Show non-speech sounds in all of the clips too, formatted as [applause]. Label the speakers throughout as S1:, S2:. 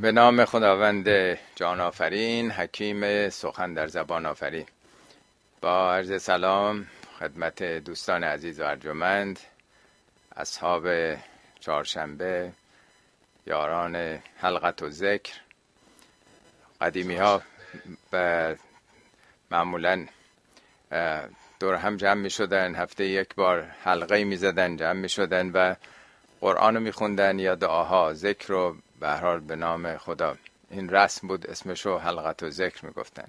S1: به نام خداوند جان آفرین حکیم سخن در زبان آفرین. با عرض سلام خدمت دوستان عزیز و ارجمند اصحاب چهارشنبه یاران حلقت و ذکر. قدیمی ها معمولا دور هم جمع می شدن هفته یک بار حلقه می زدن جمع می شدن و قرآن رو می خوندن یا دعاها ذکر رو به حال به نام خدا. این رسم بود اسمشو حلقت و ذکر می گفتن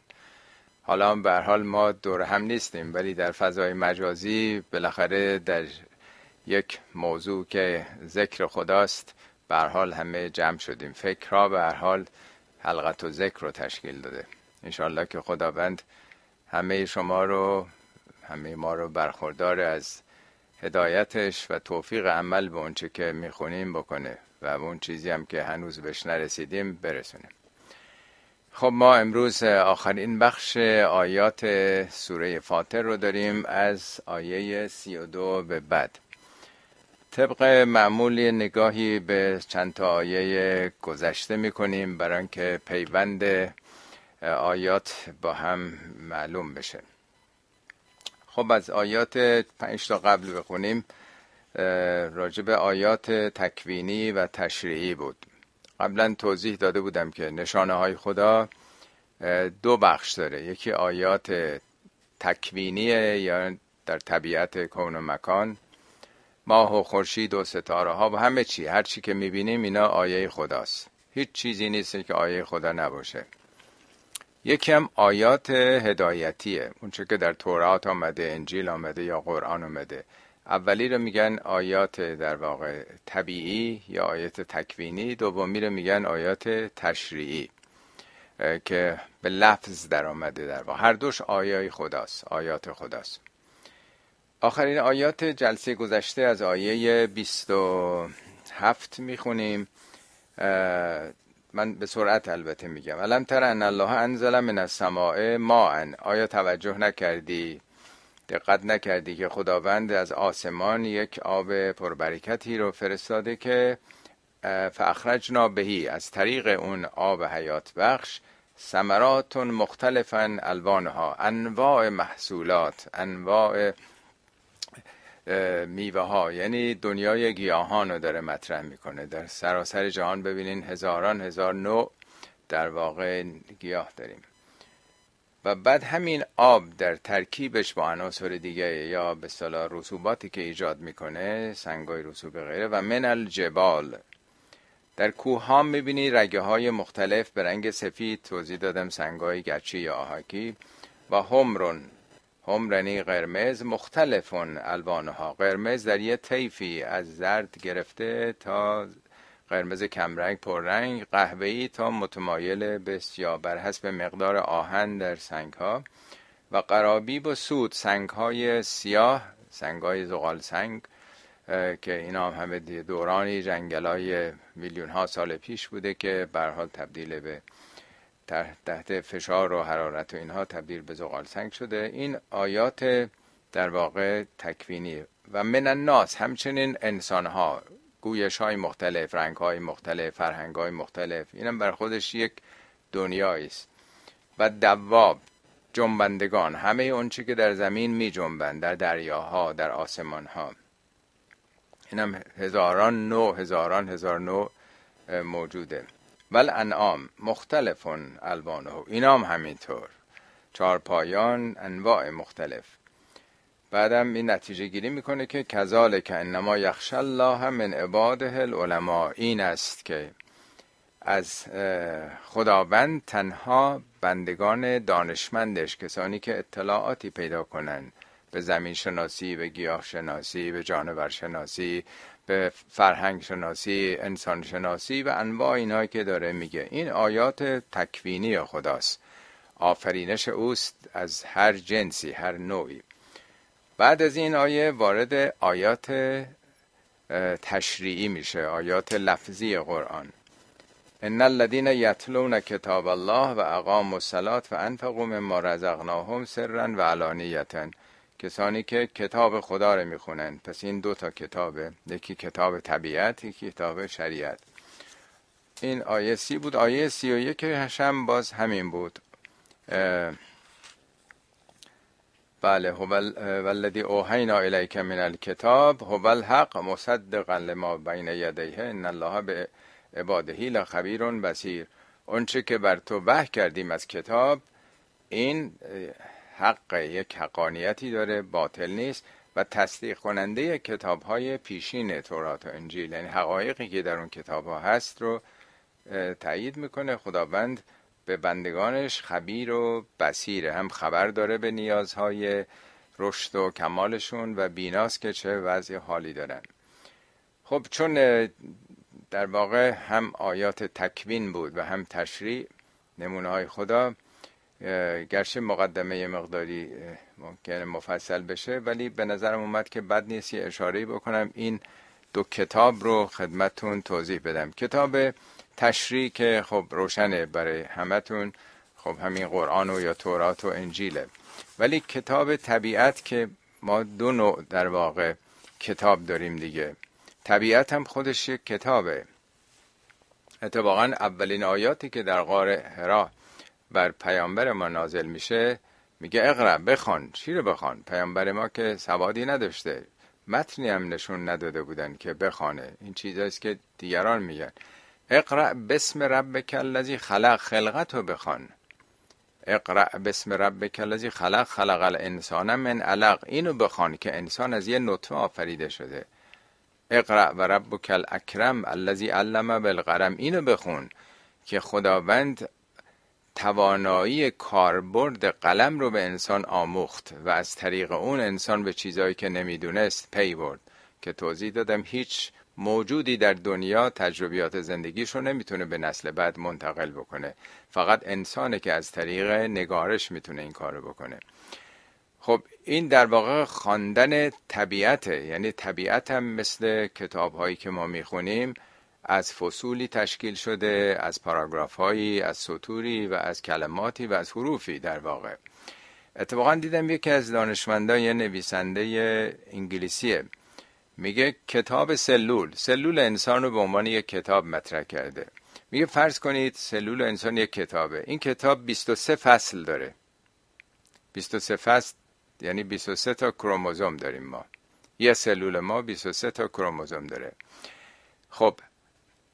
S1: حالا به حال ما دور هم نیستیم ولی در فضای مجازی بالاخره در یک موضوع که ذکر خداست به حال همه جمع شدیم. فکرها به حال حلقت و ذکر رو تشکیل داده. انشالله که خداوند همه شما رو همه ما رو برخوردار از هدایتش و توفیق عمل به اونچه که می‌خونیم بکنه. و اون چیزی هم که هنوز بهش نرسیدیم برسونیم. خب ما امروز آخرین بخش آیات سوره فاتر رو داریم از آیه سی و دو به بعد. طبق معمول نگاهی به چند تا آیه گذشته می‌کنیم برای اینکه پیوند آیات با هم معلوم بشه. خب از آیات پنج تا قبل بخونیم. راجب آیات تکوینی و تشریعی بود. قبلا توضیح داده بودم که نشانه های خدا دو بخش داره. یکی آیات تکوینیه یا در طبیعت کون و مکان ماه و خورشید و ستاره ها و همه چی. هر چی که می‌بینیم اینا آیه خداست. هیچ چیزی نیست که آیه خدا نباشه. یکی هم آیات هدایتیه. اونچه که در تورات آمده انجیل آمده یا قرآن آمده. اولی رو میگن آیات در واقع طبیعی یا آیات تکوینی دومی رو میگن آیات تشریعی که به لفظ در آمده در واقع. هر دوش آیای خداست آیات خداست. آخرین آیات جلسه گذشته از آیه 27 می‌خونیم. من به سرعت البته میگم. علم تر ان الله انزل من السماء ماء. آیا توجه نکردی؟ دقت نکردی که خداوند از آسمان یک آب پربرکتی رو فرستاده که فاخرجنا بهی از طریق اون آب حیات بخش ثمرات مختلفا الوانها انواع محصولات انواع میوه ها یعنی دنیای گیاهان رو داره مطرح می‌کنه. در سراسر جهان ببینین هزاران هزار نوع در واقع گیاه داریم. و بعد همین آب در ترکیبش با عناصر دیگه یا به صلاح رسوباتی که ایجاد می‌کنه سنگای رسوب غیره و من الجبال. در کوه ها می‌بینی رگه های مختلف به رنگ سفید توضیح دادم سنگای گچی یا آهکی و همرون همرنی قرمز مختلفون الوانها. قرمز در یه طیفی از زرد گرفته تا قرمز کمرنگ پررنگ قهوه‌ای تا متمایل به سیاه بر حسب مقدار آهن در سنگ ها و قرابیب و سود سنگ های سیاه سنگ های زغال سنگ که اینا هم همه دورانی جنگل های میلیون ها سال پیش بوده که حال تبدیل به تحت فشار و حرارت و اینها تبدیل به زغال سنگ شده. این آیات در واقع تکوینی و من الناس همچنین انسان ها گویش های مختلف رنگ های مختلف فرهنگ های مختلف. اینم بر خودش یک دنیایی است. و دواب جنبندگان. همه اونچه که در زمین می جنبند در دریاها در آسمان ها اینم هزاران نوع هزاران هزار نوع موجوده. ول انعام مختلفون الوانه اینام همینطور. چهار پایان انواع مختلف. بعدم این نتیجه گیری می‌کنه که کذالک انما یخش الله من عباده العلماء. این است که از خداوند تنها بندگان دانشمندش کسانی که اطلاعاتی پیدا کنند به زمین شناسی به گیاه شناسی به جانور شناسی به فرهنگ شناسی انسان شناسی و انواع اینایی که داره میگه. این آیات تکوینی خداست. آفرینش اوست از هر جنسی هر نوعی. بعد از این آیه وارد آیات تشریعی میشه آیات لفظی قرآن. ان الذين یتلون کتاب الله و اقاموا الصلاه و انفقوا مما رزقناهم سرا و علانیتا. کسانی که کتاب خدا رو می‌خونن. پس این دو تا کتابه. یکی کتاب طبیعت یکی کتاب شریعت. این آیه سی بود. آیه سی و یک هم باز همین بود. بله هو والذی اوحینا الیک من الکتاب هو الحق مصدقا لما بین یدیه ان الله به عبادهی لخبیر بصیر اونچه که بر تو وحی کردیم از کتاب این حق یک حقانیتی داره باطل نیست و تصدیق کننده کتاب های پیشین تورات و انجیل یعنی حقایقی که در اون کتاب ها هست رو تایید می‌کنه. خداوند به بندگانش خبیر و بسیره هم خبر داره به نیازهای رشد و کمالشون و بیناست که چه وضع حالی دارن. خب چون در واقع هم آیات تکوین بود و هم تشریع نمونه های خدا گرچه مقدمه مقداری ممکن مفصل بشه ولی به نظرم اومد که بد نیست یه اشاره بکنم. این دو کتاب رو خدمتون توضیح بدم. کتاب تشریع که خب روشنه برای همتون. خب همین قرآن و یا تورات و انجیله. ولی کتاب طبیعت که ما دو نوع در واقع کتاب داریم دیگه. طبیعت هم خودش یک کتابه. اتفاقا اولین آیاتی که در غار هرا بر پیامبر ما نازل میشه میگه اقرا بخوان چی رو بخوان؟ پیامبر ما که سوادی نداشته. متنی هم نشون نداده بودن که بخوانه. این چیزاست که دیگران میگن. اقرا بسم ربک الذی خلق خلقت رو بخوان. اقرا بسم ربک الذی خلق خلق الانسان من علق. اینو بخوان که انسان از یه نطفه آفریده شده. اقرا و ربک الاکرم الذی علم بالقلم. اینو بخون که خداوند توانایی کاربرد قلم رو به انسان آموخت و از طریق اون انسان به چیزایی که نمی‌دونست پی برد. که توضیح دادم هیچ موجودی در دنیا تجربیات زندگیش رو نمی‌تونه به نسل بعد منتقل بکنه. فقط انسانه که از طریق نگارش می‌تونه این کارو بکنه. خب این در واقع خواندن طبیعته. یعنی طبیعت هم مثل کتاب هایی که ما می‌خونیم از فصولی تشکیل شده از پاراگراف هایی از سطوری و از کلماتی و از حروفی در واقع. اتفاقا دیدم یکی از دانشمندان یه نویسنده انگلیسیه. میگه کتاب سلول سلول انسان رو به عنوان یک کتاب مطرح کرده. میگه فرض کنید سلول انسان یک کتابه. این کتاب 23 فصل داره. 23 فصل یعنی 23 تا کروموزوم داریم ما. یه سلول ما 23 تا کروموزوم داره. خب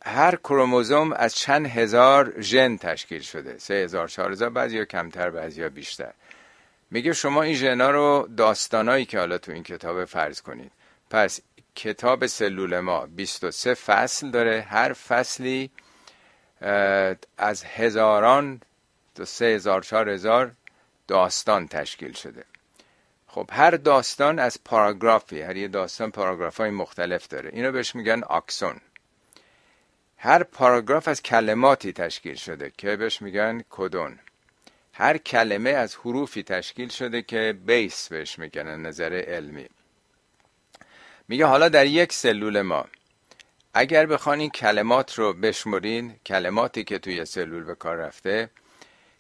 S1: هر کروموزوم از چند هزار ژن تشکیل شده. سه هزار چهار هزار بعضی ها کمتر بعضی ها بیشتر. میگه شما این ژنا رو داستانایی که حالا تو این کتاب فرض کنید. پس کتاب سلول ما 23 فصل داره. هر فصلی از هزاران تا سه هزار چهار هزار داستان تشکیل شده. خب هر داستان از پاراگرافی هر یه داستان پاراگراف های مختلف داره. اینو بهش میگن آکسون. هر پاراگراف از کلماتی تشکیل شده که بهش میگن کدون. هر کلمه از حروفی تشکیل شده که بیس بهش میگن نظر علمی. میگه حالا در یک سلول ما اگر بخوان این کلمات رو بشمرین کلماتی که توی سلول به کار رفته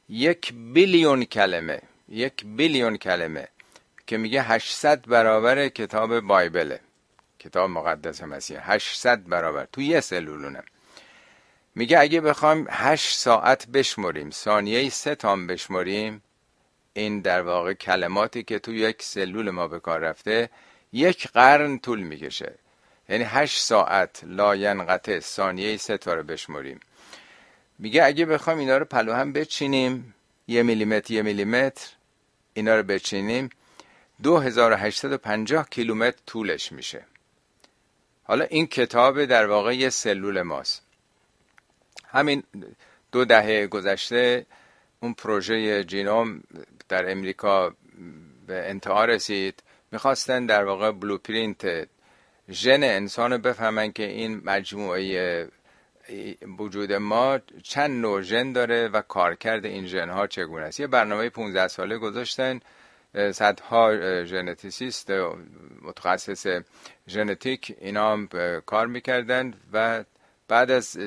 S1: یک بیلیون کلمه یک بیلیون کلمه که میگه 800 برابر کتاب بایبله کتاب مقدس مسیح 800 برابر توی یه سلولونه. میگه اگه بخوایم 8 ساعت بشمریم ثانیه سه تام بشمریم این در واقع کلماتی که توی یک سلول ما به کار رفته یک قرن طول می‌کشه. یعنی هشت ساعت لاینقطع ثانیه سه تا رو بشمریم. میگه اگه بخوام اینا رو پهلو هم بچینیم یه میلیمتر یه میلیمتر اینا رو بچینیم 2850 کیلومتر طولش میشه. حالا این کتاب در واقع یه سلول ماست. همین دو دهه گذشته اون پروژه جینوم در امریکا به انتها رسید. می‌خواستن در واقع بلوپرینت ژن انسان رو بفهمن که این مجموعه وجود ما چند نوع ژن داره و کارکرد این ژن ها چگونه است. یه برنامه 15 ساله گذاشتن صدها ژنتیسیست متخصص ژنتیک اینا هم کار می‌کردن و بعد از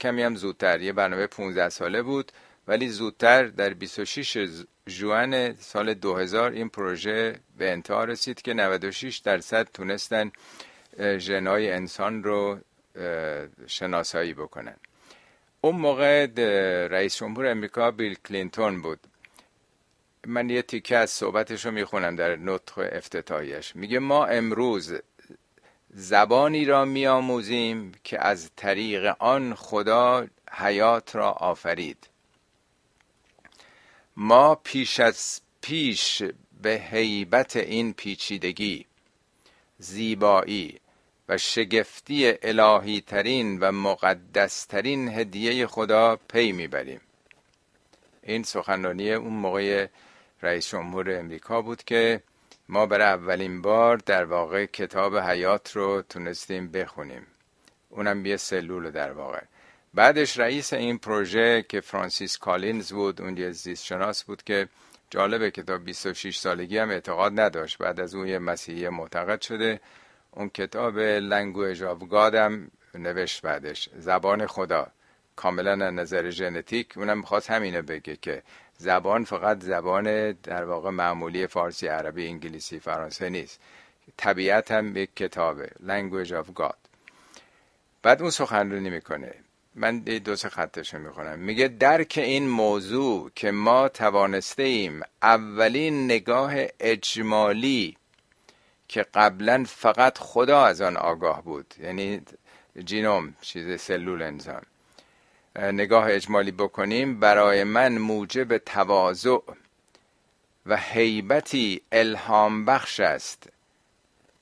S1: کمی هم زودتر یه برنامه 15 ساله بود ولی زودتر در 26 جوان سال 2000 این پروژه به انتها رسید که 96 درصد تونستن ژنای انسان رو شناسایی بکنن. اون موقع رئیس جمهور امریکا بیل کلینتون بود. من یه تیکه از صحبتش رو می‌خونم در نطق افتتاحیش. میگه ما امروز زبانی را میآموزیم که از طریق آن خدا حیات را آفرید. ما پیش از پیش به هیبت این پیچیدگی زیبایی و شگفتی الهی ترین و مقدس ترین هدیه خدا پی می‌بریم. این سخنرانی اون موقع رئیس جمهور امریکا بود که ما برای اولین بار در واقع کتاب حیات رو تونستیم بخونیم. اونم یه سلول در واقع. بعدش رئیس این پروژه که فرانسیس کالینز بود اون یه زیست شناس بود که جالبه که تا 26 سالگی هم اعتقاد نداشت. بعد از اون یه مسیحی معتقد شده. اون کتاب Language of God هم نوشت بعدش. زبان خدا. کاملا از نظر ژنتیک. اونم می‌خواست همینه بگه که زبان فقط زبان در واقع معمولی فارسی عربی انگلیسی فرانسه نیست. طبیعت هم یک کتابه. Language of God. بعد اون سخنرانی می‌کنه. من دو سه خطش می‌خونم. میگه درک این موضوع که ما توانسته ایم اولین نگاه اجمالی که قبلا فقط خدا از آن آگاه بود یعنی جینوم چیز سلول انسان نگاه اجمالی بکنیم برای من موجب تواضع و حیبتی الهام بخش است.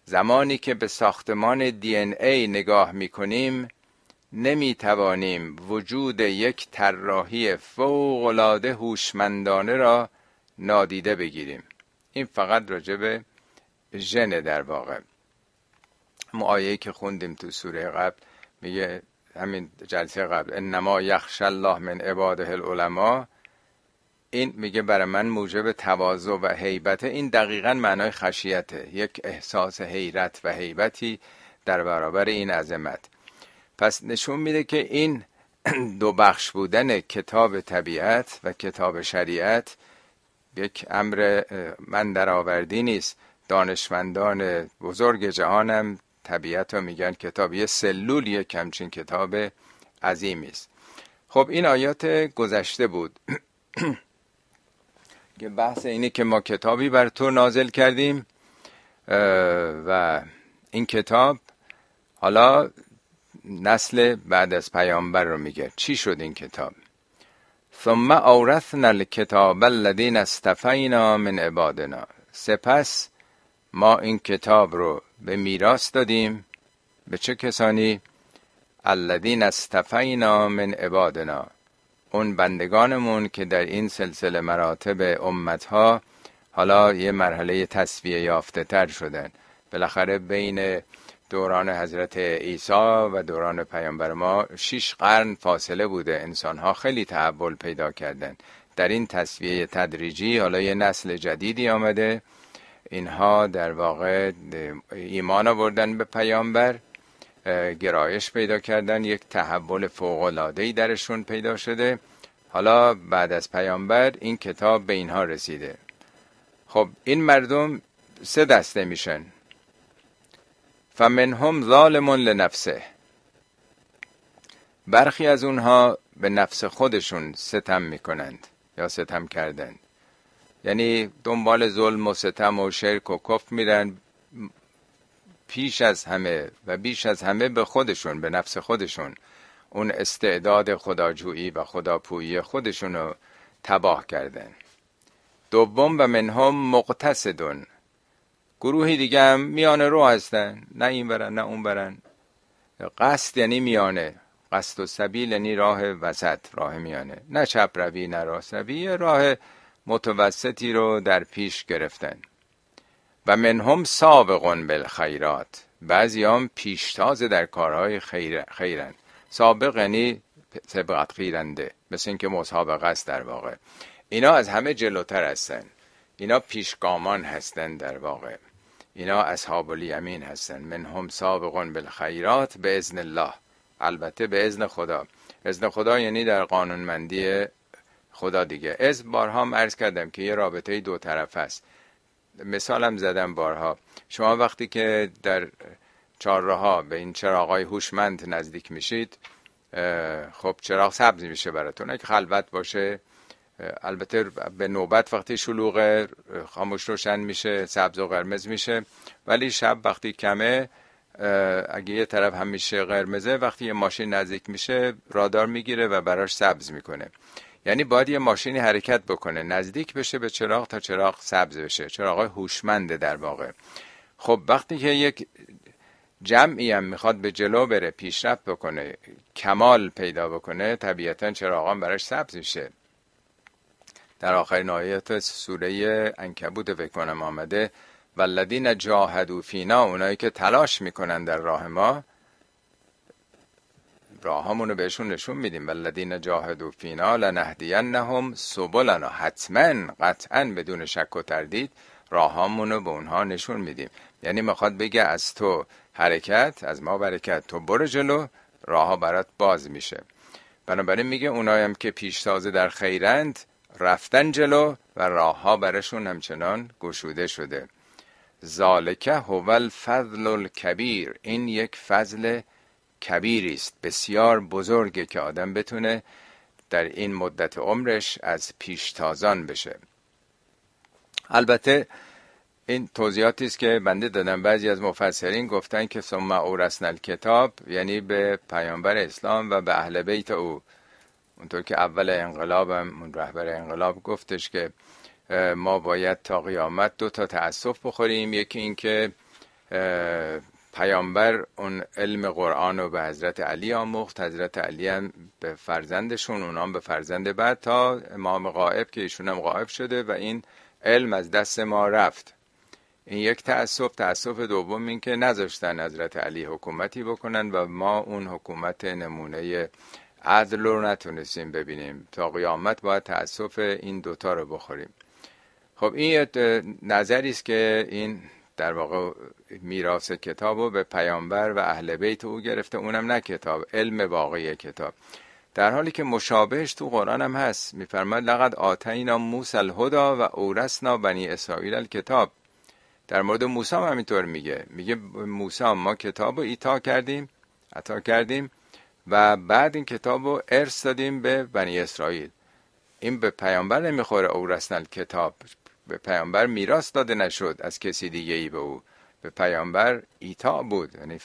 S1: زمانی که به ساختمان دی ای نگاه می کنیم نمی توانیم وجود یک طراحی فوقالعاده هوشمندانه را نادیده بگیریم. این فقط راجع به ژن در واقع. ما که خوندیم تو سوره قبل میگه همین جلسه قبل انما یخش الله من عباده العلماء. این میگه برای من موجب تواضع و حیبت این دقیقا معنای خشیته. یک احساس حیرت و حیبتی در برابر این عظمت. پس نشون میده که این [clears throat] دو بخش بودن کتاب طبیعت و کتاب شریعت یک امر من در آوردی نیست. دانشمندان بزرگ جهانم طبیعت رو میگن کتاب یه سلول یه کمچین کتاب عظیمی است. خب این آیات گذشته بود. [clears throat] که بحث اینه که ما کتابی بر تو نازل کردیم و این کتاب حالا نسل بعد از پیامبر رو میگه. چی شد این کتاب؟ ثم اورثنا الکتاب الذین استفینا من عبادنا. سپس ما این کتاب رو به میراث دادیم. به چه کسانی؟ الذین استفینا من عبادنا. اون بندگانمون که در این سلسله مراتب امتها حالا یه مرحله تصویه یافته تر شدن. بالاخره بین دوران حضرت عیسی و دوران پیامبر ما شیش قرن فاصله بوده انسان ها خیلی تحول پیدا کردن در این تصویه تدریجی حالا یه نسل جدیدی آمده. اینها در واقع ایمان آوردن به پیامبر گرایش پیدا کردن یک تحول ای درشون پیدا شده. حالا بعد از پیامبر این کتاب به اینها رسیده. خب این مردم سه دسته میشن. فمنهم ظالم لنفسه. برخی از اونها به نفس خودشون ستم می‌کنند یا ستم کردند. یعنی دنبال ظلم و ستم و شرک و کف میرن پیش از همه و بیش از همه به خودشون به نفس خودشون. اون استعداد خداجویی و خداپویی خودشون رو تباه کردن. دوم و منهم مقتصدون. گروهی دیگه هم میانه رو هستن نه این برن نه اون برن قصد یعنی میانه قصد و سبیل یعنی راه وسط راه میانه. نه چپ روی نه راست روی راه متوسطی رو در پیش گرفتن. و منهم سابقون بالخیرات. بعضی هم پیشتاز در کارهای خیر خیرن. سابق یعنی سبقت خیرنده مثل اینکه مسابقه است در واقع. اینا از همه جلوتر هستن. اینا پیشگامان هستن در واقع. اینا اصحاب الیمین هستن. منهم سابقون بالخیرات به ازن الله. البته به ازن خدا. ازن خدا یعنی در قانونمندی خدا دیگه. از بارها عرض کردم که یه رابطه دو طرف است مثالم زدم بارها. شما وقتی که در چهارراه به این چراغای هوشمند نزدیک میشید خب چراغ سبز میشه براتون. اگه خلوت باشه البته به نوبت وقتی شلوغ خاموش روشن میشه سبز و قرمز میشه. ولی شب وقتی کمه اگه یه طرف همیشه قرمزه وقتی یه ماشین نزدیک میشه رادار می‌گیره و براش سبز می‌کنه. یعنی باید یه ماشینی حرکت بکنه. نزدیک بشه به چراغ تا چراغ سبز بشه. چراغ هوشمنده در واقع. خب وقتی که یک جمعی هم می‌خواد به جلو بره پیشرفت بکنه کمال پیدا بکنه طبیعتا چراغان براش سبز میشه. در آخرین آیات سوره انکبوت فکر کنم آمده والذین جاهدوا فینا اونایی که تلاش می‌کنن در راه ما راهامون رو بهشون نشون میدیم. والذین جاهدوا فینا لنهدینهم سبلنا حتما قطعا بدون شک و تردید راهامون رو به اونها نشون میدیم. یعنی می‌خواد بگه از تو حرکت از ما برکت تو برو جلو راه برات باز میشه. بنابراین میگه اونایم که پیشتازه در خیرند رفتن جلو و راه ها برشون همچنان گشوده شده. ذالکه هو الفضل الکبیر. این یک فضل کبیری است بسیار بزرگه که آدم بتونه در این مدت عمرش از پیشتازان بشه. البته این توضیحاتی است که بنده دادم. بعضی از مفسرین گفتن که ثم اورثنا الکتاب یعنی به پیامبر اسلام و به اهل بیت او. اونطور که اول انقلابم اون رهبر انقلاب گفتش که ما باید تا قیامت دو تا تأسف بخوریم. یکی اینکه پیامبر اون علم قرآن رو به حضرت علی آموخت. حضرت علی هم به فرزندشون اونام به فرزند بعد تا امام غائب که ایشون هم غائب شده و این علم از دست ما رفت. این یک تأسف. تأسف دوم این که نذاشتن حضرت علی حکومتی بکنن و ما اون حکومت نمونه عدل رو نتونستیم ببینیم. تا قیامت باید تأسف این دوتا رو بخوریم. خب این نظری است که این در واقع میراث کتاب رو به پیامبر و اهل بیت او گرفته. اونم نه کتاب علم واقعی کتاب. در حالی که مشابهش تو قرآن هم هست. میفرماد لقد آتینا موسی الهدا و اورثنا بنی اسرائیل الکتاب. در مورد موسی هم همینطور میگه. میگه موسی ما کتاب رو ایتا کردیم عطا کردیم. و بعد این کتاب رو ارث دادیم به بنی اسرائیل. این به پیامبر نمی‌خوره اورثنا کتاب به پیامبر میراث داده نشد از کسی دیگه ای به او. به پیامبر ایتا بود یعنی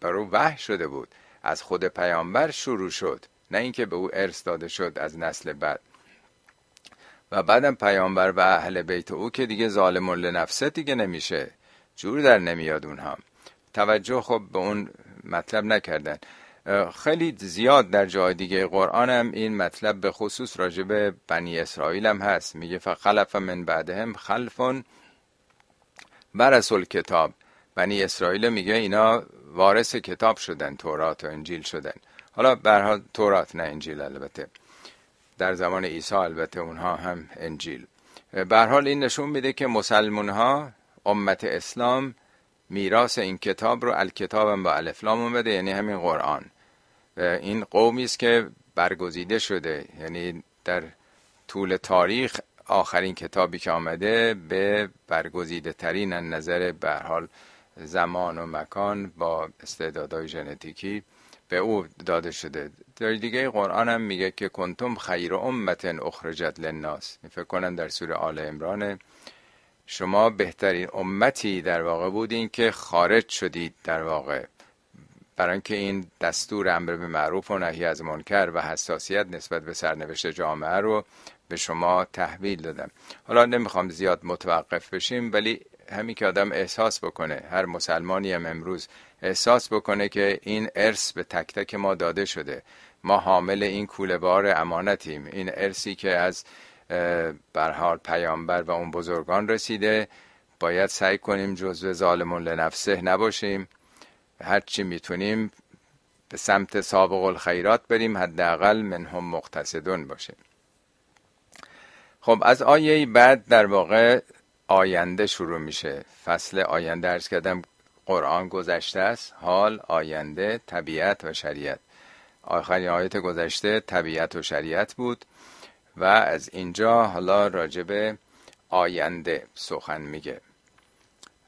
S1: بر او وحی شده بود. از خود پیامبر شروع شد نه اینکه به او ارث داده شد از نسل بعد. و بعدم پیامبر و اهل بیت او که دیگه ظالم لنفسه دیگه نمیشه. جور در نمیاد اونها. توجه خب به اون مطلب نکردن. خیلی زیاد در جای دیگه قرآن هم این مطلب به خصوص راجب بنی اسرائیل هم هست. میگه فخلف من بعدهم خلفون برسول کتاب. بنی اسرائیل میگه اینا وارث کتاب شدن تورات و انجیل شدن. حالا برها تورات نه انجیل البته. در زمان عیسی البته اونها هم انجیل. به حال این نشون میده که مسلمون ها امت اسلام میراث این کتاب رو الکتابم با الفلام اومده یعنی همین قرآن. این قومی است که برگزیده شده یعنی در طول تاریخ آخرین کتابی که آمده به برگزیده ترین نظر به حال زمان و مکان با استعدادهای ژنتیکی به او داده شده. در دیگه قرآن هم میگه که کنتم خیر امت اخرجت للناس. فکر کنم در سوره آل عمران شما بهترین امتی در واقع بودین که خارج شدید در واقع. برای اینکه این دستور امر به معروف و نهی از منکر و حساسیت نسبت به سرنوشت جامعه رو به شما تحویل دادم حالا نمی‌خوام زیاد متوقف بشیم ولی همین که آدم احساس بکنه هر مسلمانی هم امروز احساس بکنه که این ارث به تک تک ما داده شده. ما حامل این کوله بار امانتیم. این ارسی که از برحال پیامبر و اون بزرگان رسیده. باید سعی کنیم جزو ظالمون لنفسه نباشیم. هرچی می‌تونیم به سمت سابق الخیرات بریم حداقل منهم مقتصدون باشه خب از آیه بعد در واقع آینده شروع میشه. فصل آینده ارز کردم قرآن گذشته است حال آینده طبیعت و شریعت. آخرین آیت گذشته طبیعت و شریعت بود. و از اینجا حالا راجب آینده سخن میگه.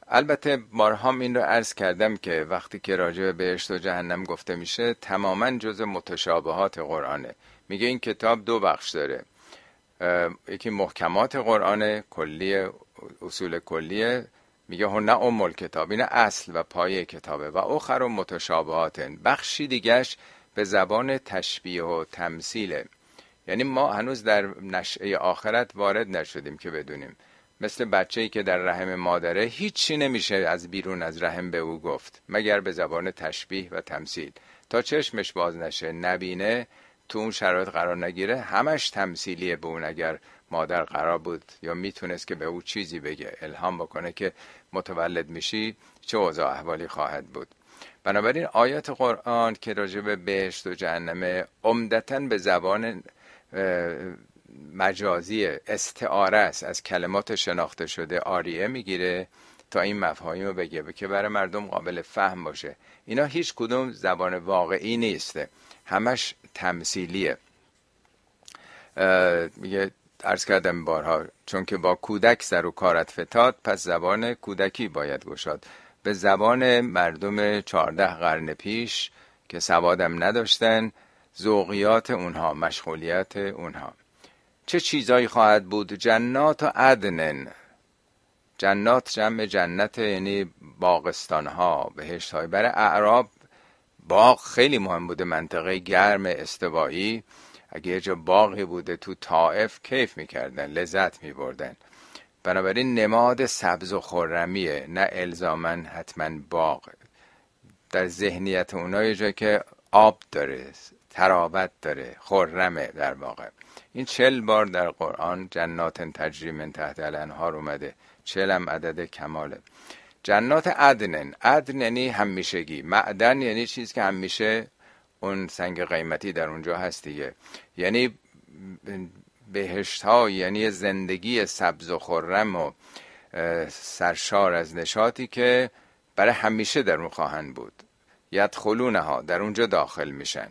S1: البته بارها این رو عرض کردم که وقتی که راجع به بهشت و جهنم گفته میشه تماما جز متشابهات قرآنه. میگه این کتاب دو بخش داره. یکی محکمات قرآن کلی اصول کلیه. میگه هنه ام کتاب این اصل و پایه کتابه. و اخر و متشابهات بخشی دیگش به زبان تشبیه و تمثیله. یعنی ما هنوز در نشعه آخرت وارد نشدیم که بدونیم. مثل بچه ای که در رحم مادره هیچی نمیشه از بیرون از رحم به او گفت مگر به زبان تشبیه و تمثیل. تا چشمش باز نشه نبینه تو اون شرایط قرار نگیره همش تمثیلیه به اون اگر مادر قرار بود یا می‌تونست که به او چیزی بگه الهام بکنه که متولد میشی چه اوضاع احوالی خواهد بود. بنابراین آیات قرآن که راجع به بهشت و جهنمه عمدتا به زبان مجازی استعاره است. از کلمات شناخته شده آریه می‌گیره تا این مفاهیم رو بگه که برای مردم قابل فهم باشه. اینا هیچ کدوم زبان واقعی نیسته همش تمثیلیه. میگه ارز کردم بارها چون که با کودک سر و کارت فتاد پس زبان کودکی باید گشاد. به زبان مردم چهارده قرن پیش که سوادم نداشتن ذوقیات اونها مشغولیت اونها. چه چیزایی خواهد بود؟ جنات و عدنن جنات جمع جنت یعنی باغستان ها بهشت های برای اعراب باغ خیلی مهم بوده منطقه گرم استوایی. اگه یه جا باغی بوده تو طائف کیف می‌کردن لذت میبردن. بنابراین نماد سبز و خرمیه نه الزامن حتما باغ. در ذهنیت اونا یه جا که آب داره. ترابت داره خرمه در واقع. این چل بار در قرآن جنات تجری من تحت الانهار اومده. چل هم عدد کماله. جنات عدنن. عدن یعنی همیشگی. معدن یعنی چیز که همیشه اون سنگ قیمتی در اونجا هست دیگه. یعنی بهشت ها یعنی زندگی سبز و خرم و سرشار از نشاطی که برای همیشه در اون خواهند بود. یدخلونها در اونجا داخل میشن.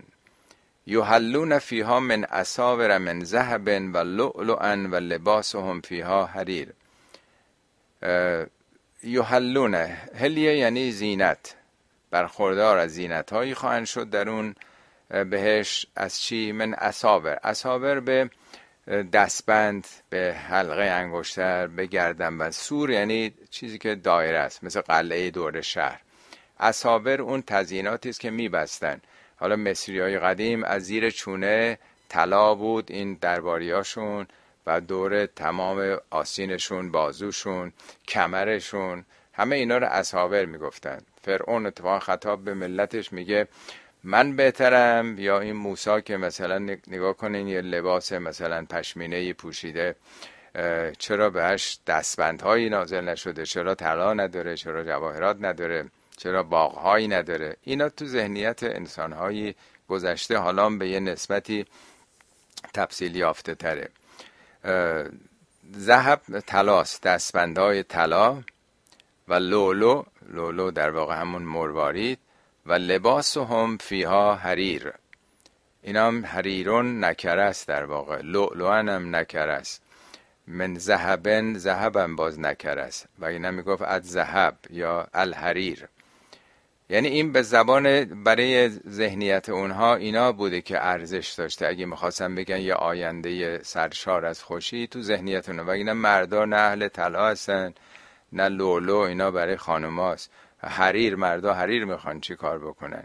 S1: یحلون فیها من اساور من ذهب و لؤلؤا و لباسهم فیها حریر. یحلون هلیه یعنی زینت برخوردار از زینت هایی خواهند شد در اون بهش از چی؟ من اساور اساور به دستبند به حلقه انگشتر به گردن و سور یعنی چیزی که دایره است مثل قلعه دور شهر. اساور اون تزییناتی است که میبستن. حالا مصری های قدیم از زیر چونه طلا بود این درباریاشون و دور تمام آسینشون بازوشون کمرشون همه اینا رو اساور می‌گفتن. فرعون اتفاق خطاب به ملتش میگه من بهترم یا این موسا که مثلا نگاه کنین یه لباس مثلا پشمینه پوشیده چرا بهش دستبندهایی نازل نشده؟ چرا طلا نداره؟ چرا جواهرات نداره؟ چرا باغهایی نداره؟ اینا تو ذهنیت انسانهایی گذشته حالا به یه نسبتی تفصیل یافته تره. ذهب تلاست دستبندهای طلا و لولو لولو در واقع همون مروارید و لباس هم فیها حریر. این هم حریرون نکره است در واقع. لؤلؤن هم نکره است. من ذهبن ذهبم باز نکره است. و اینا می‌گفت از ذهب یا الحریر. یعنی این به زبان برای ذهنیت اونها اینا بوده که ارزش داشته. اگه می‌خواستم بگن یه آینده سرشار از خوشی تو ذهنیت اونها. و اینا مردا نه اهل طلا هستن نه لولو اینا برای خانماست. حریر مردا حریر می‌خوان چی کار بکنن.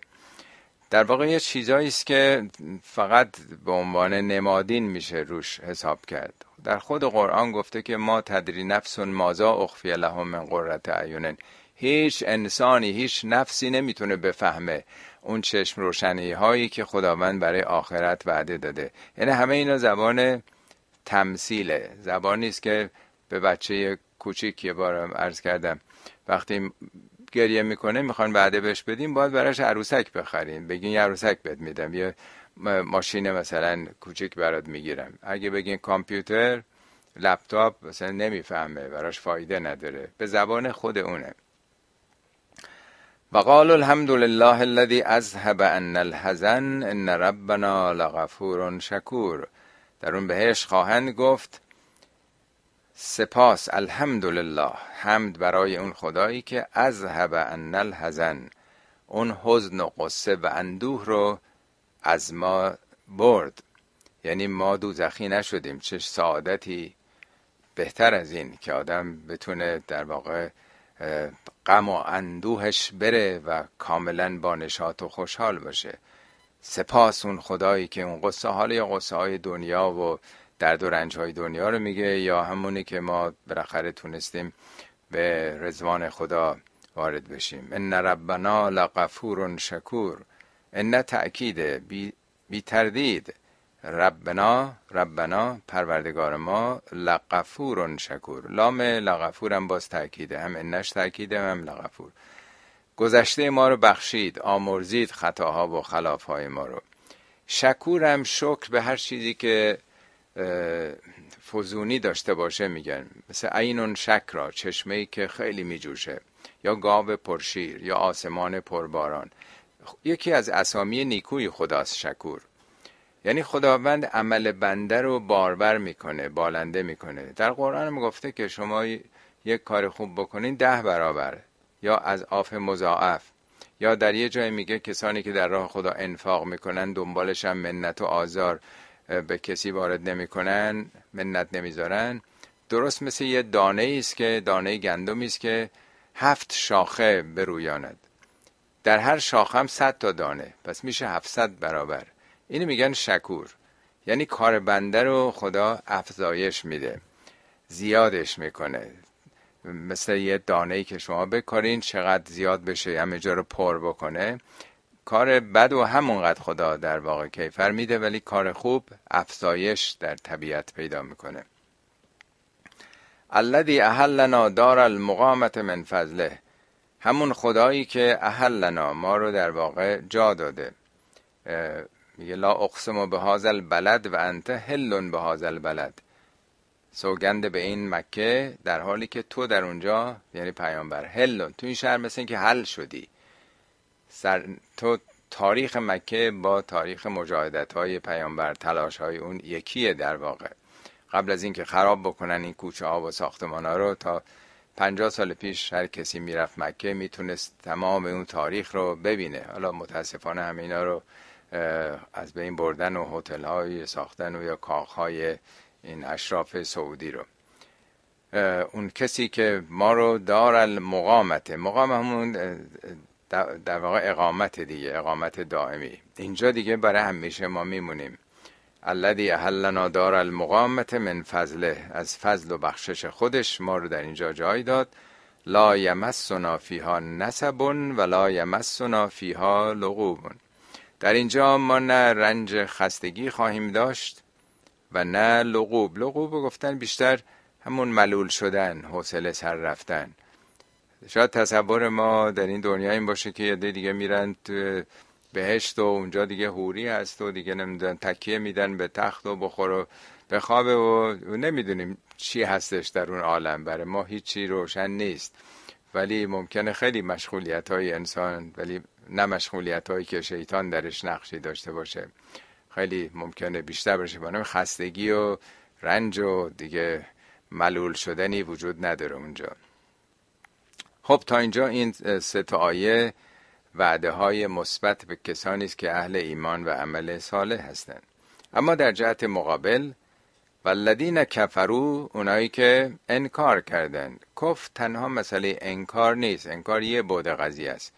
S1: در واقع یه چیزایی است که فقط به عنوان نمادین میشه روش حساب کرد. در خود قرآن گفته که ما تدری نفس مازا اخفی لهم من قرت عیونن هیچ انسانی هیچ نفسی نمی‌تونه بفهمه اون چشم روشنی هایی که خداوند برای آخرت وعده داده. یعنی همه اینا زبان تمثیله. زبانی است که به بچه کوچیک یه بار عرض کردم. وقتی گریه می‌کنه می‌خوان وعده بهش بدیم باید براش عروسک بخرین بگین یه عروسک بهت میدم. یه ماشین مثلا کوچیک برات می‌گیرم. اگه بگین کامپیوتر لپتاپ مثلا نمی‌فهمه براش فایده نداره. به زبان خود اونه. و قال الحمد لله الذي اذهب ان الحزن ان ربنا لغفور شکور. در اون بهش خواهند گفت سپاس الحمدلله حمد برای اون خدایی که اذهب ان الحزن. اون حزن و قصه و اندوه رو از ما برد. یعنی ما دوزخی نشدیم چه سعادتی. بهتر از این که آدم بتونه در واقع غم و اندوهش بره و کاملا با نشاط و خوشحال باشه. سپاس اون خدایی که اون قصه حال یا قصه های دنیا و درد و رنج های دنیا رو میگه یا همونی که ما بالاخره تونستیم به رزوان خدا وارد بشیم. ان ربنا لغفور شکور. ان تأکیده بی, بی تردید. ربنا ربنا پروردگار ما لغفور شکور. لام لغفور هم باز تأکیده هم انش تأکیده هم لغفور. گذشته ما رو بخشید آمرزید خطاها و خلافهای ما رو. شکورم شکر به هر چیزی که فزونی داشته باشه میگن. مثل عینون شکرا چشمه ای که خیلی میجوشه. یا گاو پرشیر یا آسمان پرباران. یکی از اسامی نیکوی خداست شکور. یعنی خداوند عمل بنده رو باربر می‌کنه بالنده می‌کنه. در قرآن هم گفته که شما یک کار خوب بکنین ده برابر یا از آف مضاعف یا در یه جای میگه کسانی که در راه خدا انفاق می‌کنن دنبالش هم منت و آزار به کسی وارد نمی‌کنن منت نمی‌ذارن. درست مثل یه دانه است که دانه گندمی است که هفت شاخه برویاند در هر شاخه هم صد تا دانه پس میشه 700 برابر. اینو میگن شکور. یعنی کار بنده رو خدا افزایش میده. زیادش می‌کنه. مثل یه دانه ای که شما بکارین چقدر زیاد بشه همه جا رو پر بکنه. کار بد و همونقدر خدا در واقع کیفر میده ولی کار خوب افزایش در طبیعت پیدا می‌کنه. الذی اهلنا دار المقامت من فضله. همون خدایی که اهلنا ما رو در واقع جا داده. میگه لا اقسم به هازل بلد و انت هلون به هازل بلد سوگند به این مکه در حالی که تو در اونجا یعنی پیامبر هلون تو این شهر مثل که حل شدی. سر تو تاریخ مکه با تاریخ مجاهدت های پیامبر تلاش های اون یکیه در واقع. قبل از اینکه خراب بکنن این کوچه ها و ساختمان ها رو تا پنجاه سال پیش هر کسی می‌رفت مکه می‌تونست تمام اون تاریخ رو ببینه. حالا متاسفانه همه اینا رو از بین بردن و هتل های ساختن و یا کاخ های این اشراف سعودی رو. اون کسی که ما رو دار المقامت مقام همون در واقع اقامت دیگه اقامت دائمی. اینجا دیگه برای همیشه ما میمونیم. الذی اهلنا دار المقامت من فضله. از فضل و بخشش خودش ما رو در اینجا جای داد. لا یمسنا فیها و لا یمسنا فیها لغوب در اینجا ما نه رنج خستگی خواهیم داشت و نه لغوب. لغوب گفتن بیشتر همون ملول شدن حوصله سر رفتن. شاید تصور ما در این دنیا این باشه که یه دیگه میرن بهشت و اونجا دیگه هوری هست و دیگه نمی‌دونن تکیه میدن به تخت و بخور و بخوابه و نمی‌دونیم چی هستش در اون عالم. برای ما هیچی روشن نیست. ولی ممکنه خیلی مشغولیت های انسان ولی نه مشغولیت هایی که شیطان درش نقشی داشته باشه. خیلی ممکنه بیشتر باشه. بنابراین خستگی و رنج و دیگه ملول شدنی وجود نداره اونجا. خب تا اینجا این سه تا آیه وعده های مثبت به کسانی است که اهل ایمان و عمل صالح هستند. اما در جهت مقابل والذین کفرو اونایی که انکار کردند. کف تنها مسئله انکار نیست. انکار یه بود قضیه است.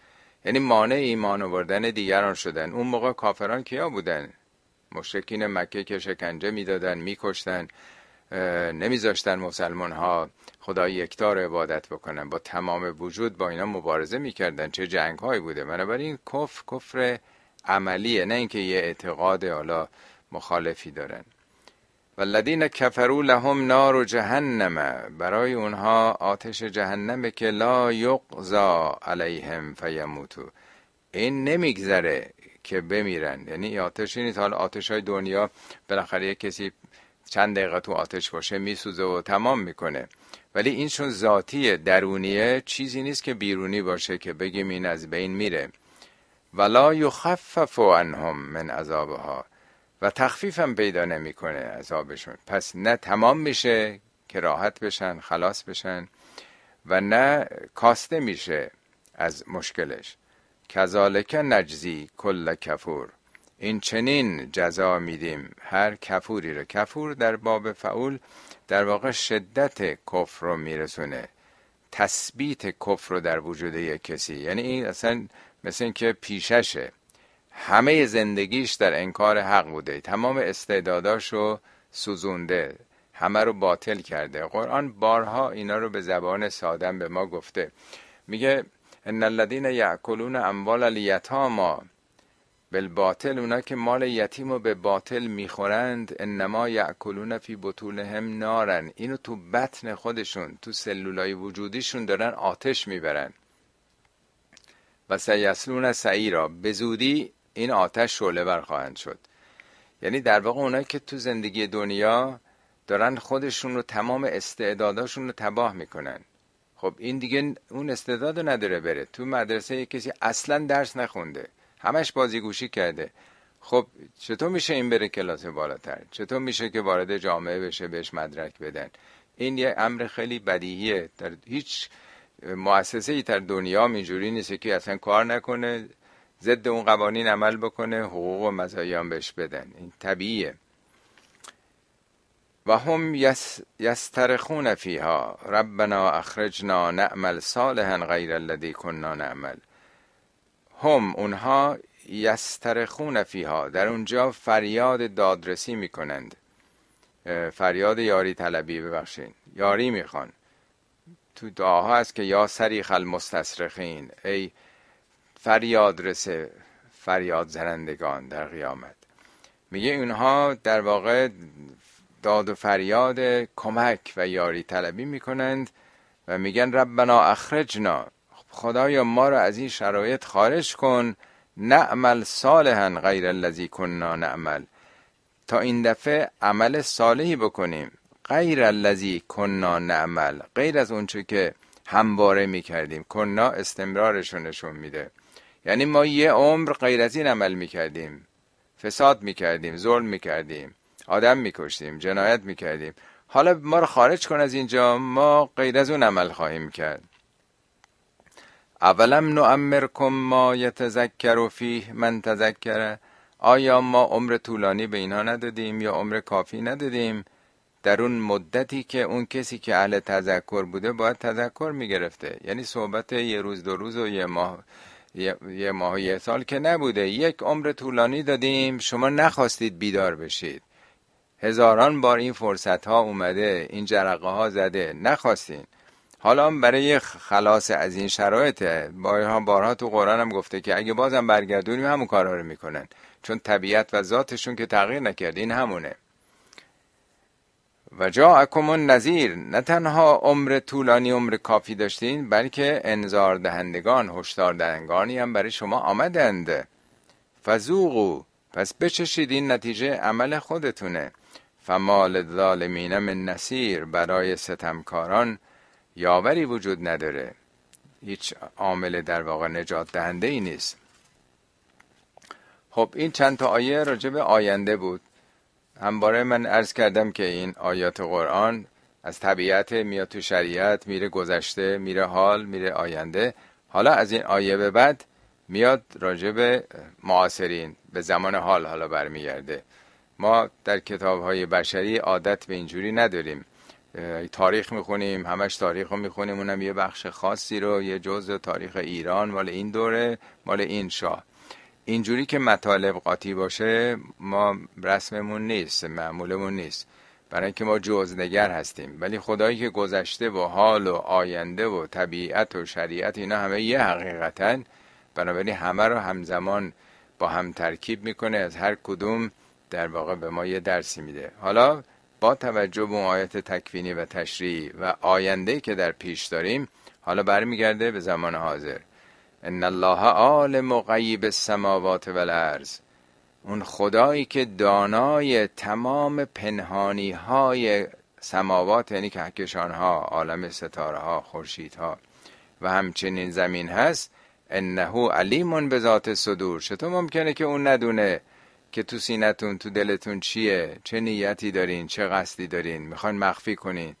S1: یعنی مانع ایمان آوردن دیگران شدن. اون موقع کافران کیا بودن؟ مشرکین مکه که شکنجه می‌دادن میکشتن نمیذاشتن مسلمان ها خدای یکتا رو عبادت بکنن. با تمام وجود با اینا مبارزه می‌کردن. چه جنگ هایی بوده. بنابراین کفر کفر عملیه نه اینکه یه اعتقاد حالا مخالفی دارن. والذین کفروا لهم نار جهنم برای اونها آتش جهنمه که لا یقضا علیهم فیموتو. این نمیگذره که بمیرن. یعنی آتشی نیست. حالا آتش های دنیا بالاخره یک کسی چند دقیقه تو آتش باشه میسوزه و تمام می‌کنه. ولی این چون ذاتی درونیه چیزی نیست که بیرونی باشه که بگیم این از بین میره. ولا یخفف عنهم من عذابها. و تخفیفم پیدا نمی‌کنه عذابشون. پس نه تمام میشه که راحت بشن خلاص بشن و نه کاسته میشه از مشکلش. کذالک نجزی کل کفور. این چنین جزا میدیم. هر کفوری رو کفور در باب فعول در واقع شدت کفر رو میرسونه. تثبیت کفر رو در وجود یک کسی. یعنی این اصلا مثل اینکه پیششه. همه زندگیش در انکار حق بوده. تمام استعداداش رو سوزونده همه رو باطل کرده. قرآن بارها اینا رو به زبان سادم به ما گفته. میگه ان الذين یاکلون اموال الیتاما بالباطل. اونا که مال یتیم رو به باطل می‌خورند انما یاکلون فی بطونهم نارن. اینو تو بطن خودشون تو سلولای وجودیشون دارن آتش می‌برن. و سیسلون سعیرا. به زودی این آتش شعله بر خواهند شد. یعنی در واقع اونایی که تو زندگی دنیا دارن خودشون رو تمام استعداداشون رو تباه می‌کنن. خب این دیگه اون استعداد نداره بره. تو مدرسه کسی اصلا درس نخونده. همش بازیگوشی کرده. خب چطور میشه این بره کلاس بالاتر؟ چطور میشه که وارد جامعه بشه بهش مدرک بدن؟ این یه امر خیلی بدیهیه. در هیچ مؤسسه ای در دنیا اینجوری نیست که اصلا کار نکنه. ضد اون قوانین عمل بکنه حقوق و مزایام بهش بدن. این طبیعیه. و هم یسترخون فیها. ربنا اخرجنا نعمل صالحا غیر الذی کنا نعمل. هم اونها یسترخون فیها. در اونجا فریاد دادرسی می‌کنند. فریاد یاری طلبی ببخشین. یاری می‌خوان. تو دعاها هست که یا سریخ المستصرخین ای فریاد رسه فریاد زنندگان در قیامت. میگه اونها در واقع داد و فریاد کمک و یاری طلبی می‌کنند و میگن ربنا اخرجنا. خدایا ما رو از این شرایط خارج کن. نعمل صالحا غیر الذی کننا نعمل. تا این دفعه عمل صالحی بکنیم. غیر الذی کننا نعمل. غیر از اونچه که همواره می‌کردیم. کننا استمرارش نشون میده. یعنی ما یه عمر غیر از این عمل می‌کردیم. فساد می‌کردیم ظلم می‌کردیم آدم میکشتیم جنایت می‌کردیم. حالا ما رو خارج کن از اینجا ما غیر از اون عمل خواهیم کرد. اولم نعمرکم ما یتذکر و فیه من تذکره آیا ما عمر طولانی به اینها ندادیم یا عمر کافی ندادیم؟ در اون مدتی که اون کسی که اهل تذکر بوده باید تذکر می‌گرفته. یعنی صحبت یه روز دو روز و یه ماه. یه, ماه یه سال که نبوده. یک عمر طولانی دادیم. شما نخواستید بیدار بشید. هزاران بار این فرصت ها اومده این جرقه ها زده. نخواستین. حالا برای خلاص از این شرایط بارها بارها تو قرآن هم گفته که اگه بازم برگردونیم همون کارا رو می‌کنن. چون طبیعت و ذاتشون که تغییر نکرده این همونه. و جا اکمون نظیر نه تنها عمر طولانی عمر کافی داشتین بلکه انذار دهندگان هشدار دهندگانی هم برای شما آمدند. فزوقو پس بچشید این نتیجه عمل خودتونه. فمال ظالمین من نصیر برای ستمکاران یاوری وجود نداره. هیچ عامل در واقع نجات دهنده ای نیست. خب این چند تا آیه راجع به آینده بود. همباره من عرض کردم که این آیات قرآن از طبیعت میاد تو شریعت میره گذشته میره حال میره آینده. حالا از این آیه به بعد میاد راجع به معاصرین به زمان حال حالا برمیگرده. ما در کتاب های بشری عادت به اینجوری نداریم. تاریخ می‌خونیم همش تاریخ رو می‌خونیم اونم یه بخش خاصی رو یه جزء تاریخ ایران مال این دوره مال این شاه. اینجوری که مطالب قاطی باشه ما رسممون نیست معمولمون نیست. برای اینکه ما جزنگر هستیم. ولی خدایی که گذشته و حال و آینده و طبیعت و شریعت اینا همه یه حقیقتن. بنابراین همه رو همزمان با هم ترکیب می‌کنه. از هر کدوم در واقع به ما یه درسی میده. حالا با توجه به آیت تکوینی و تشریعی و آینده که در پیش داریم حالا برمیگرده به زمان حاضر. ان الله عالم غیب السماوات و الارض اون خدایی که دانای تمام پنهانی های سماوات یعنی کهکشان ها عالم ستاره ها خورشید ها و همچنین زمین هست انه علیم به ذات صدور. چطور ممکنه که اون ندونه که تو سینتون تو دلتون چیه؟ چه نیتی دارین؟ چه قصدی دارین؟ می‌خواین مخفی کنین؟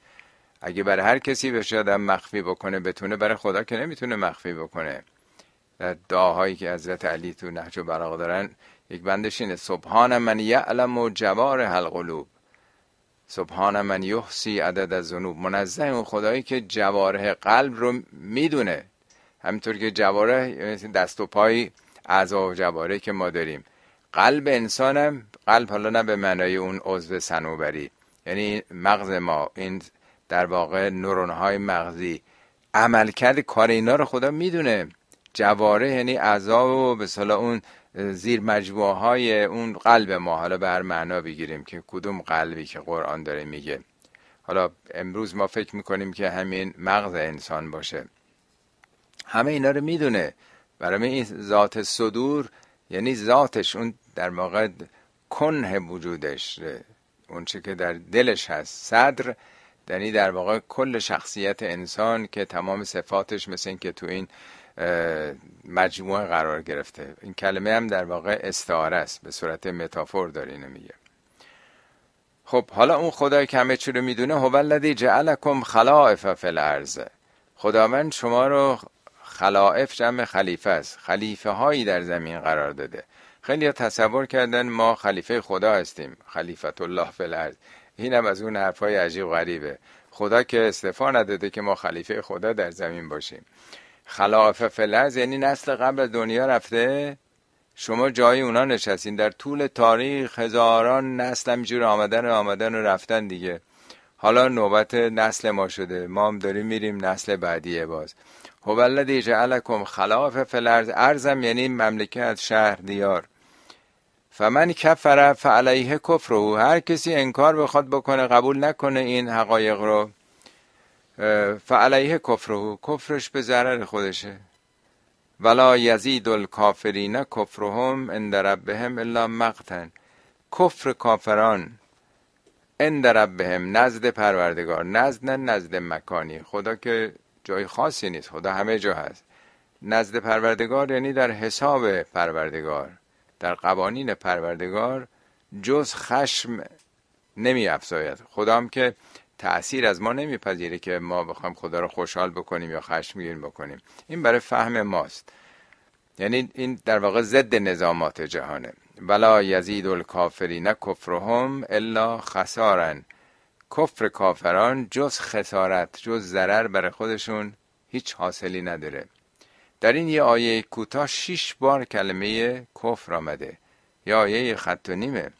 S1: اگه برای هر کسی بشه آدم مخفی بکنه بتونه برای خدا که نمی‌تونه مخفی بکنه. دعاهایی که حضرت علی تو نهج و براغ دارن یک بندش اینه سبحان من یعلم و جوار القلوب. سبحان من یحسی عدد از ذنوب منزه اون خدایی که جواره قلب رو می‌دونه. همینطور که جواره دست و پای اعضا و جواره که ما داریم. قلب انسانم قلب حالا نه به معنای اون عضو سنوبری یعنی مغز ما این در واقع نورون های مغزی. عملکرد کار اینا رو خدا می‌دونه. جواره یعنی اعضا و به اون زیر مجموعه های اون قلب ما. حالا به هر معنا بگیریم که کدوم قلبی که قرآن داره میگه. حالا امروز ما فکر می‌کنیم که همین مغز انسان باشه. همه اینا رو می‌دونه. برای این ذات صدور یعنی ذاتش اون در واقع کنه وجودش. اون چه که در دلش هست. صدر یعنی در واقع کل شخصیت انسان که تمام صفاتش مثل این که تو این مجموعه قرار گرفته. این کلمه هم در واقع استعاره است. به صورت متافور داره اینو میگه. خب حالا اون خدای که همه چی رو می‌دونه هو الذی جعلکم خلائف فی الارض. خداوند شما رو خلائف جمع خلیفه است. خلیفه هایی در زمین قرار داده. خیلی تصور کردن ما خلیفه خدا هستیم. خلیفت الله فی الارض. اینم از اون حرفای عجیب غریبه. خدا که استفا نداده که ما خلیفه خدا در زمین باشیم. خلافه فلز یعنی نسل قبل دنیا رفته. شما جای اونا نشستین. در طول تاریخ هزاران نسل همینجور آمدن و آمدن و رفتن دیگه. حالا نوبت نسل ما شده. ما هم داریم میریم نسل بعدیه باز. هو الذی جعلکم خلاف فلرز ارزم یعنی مملکت شهر دیار. فمن کفر فعلیه کفر هر کسی انکار بخواد بکنه قبول نکنه این حقایق رو. فعلیه کفره کفرش به ضرر خودشه. ولا یزید الکافرین کفرهم عند ربهم الا مقتن. کفر کافران عند ربهم نزد پروردگار نزد نه نزد مکانی. خدا که جای خاصی نیست خدا همه جا هست. نزد پروردگار یعنی در حساب پروردگار در قوانین پروردگار جز خشم نمی افزاید خدا هم که تأثیر از ما نمیپذیره که ما بخوایم خدا رو خوشحال بکنیم یا خشمگین بکنیم. این برای فهم ماست. یعنی این در واقع ضد نظامات جهانه. ولا یزید الکافرین کفرهم الا خسارن. کفر کافران جز خسارت جز ضرر برای خودشون هیچ حاصلی نداره. در این یه آیه کوتاه شیش بار کلمه کفر آمده. یا آیه خط و نیمه.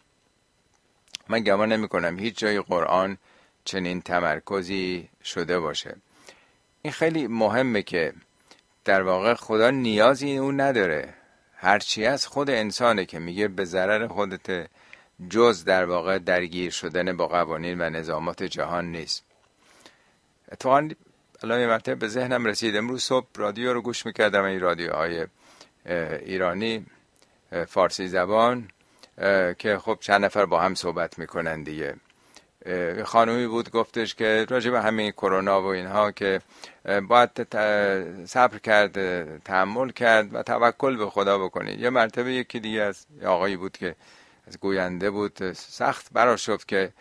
S1: من گمان نمی کنم هیچ جای قرآن چنین تمرکزی شده باشه. این خیلی مهمه که در واقع خدا نیازی اون نداره. هرچی از خود انسانه که میگه به ضرر خودت جز در واقع درگیر شدن با قوانین و نظامات جهان نیست. اتفاقا الان یه مرتبه به ذهنم رسید. امروز صبح رادیو رو گوش می‌کردم. این رادیوهای ایرانی فارسی زبان که خب چند نفر با هم صحبت می‌کنن دیگه. خانومی بود گفتش که راجع به همین کرونا و اینها که باید صبر کرد تحمل کرد و توکل به خدا بکنید یه مرتبه یکی دیگه از آقایی بود که از گوینده بود سخت برا شد که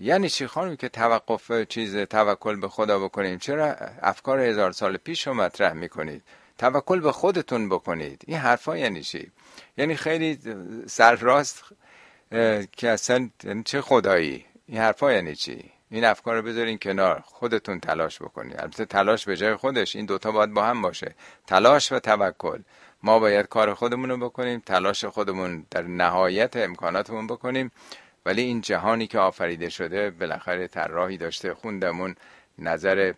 S1: یعنی چی خانم که توقف چیز توکل به خدا بکنید چرا افکار هزار سال پیش رو مطرح می‌کنید؟ توکل به خودتون بکنید. این حرفا یعنی چی؟ یعنی خیلی سرراست که اصلا یعنی چه خدایی؟ این حرفا یعنی چی؟ این افکار رو بذارین کنار خودتون تلاش بکنید البته تلاش به جای خودش این دوتا باید با هم باشه. تلاش و توکل. ما باید کار خودمون رو بکنیم تلاش خودمون در نهایت امکاناتمون بکنیم. ولی این جهانی که آفریده شده بالاخره طراحی داشته خوندمون نظر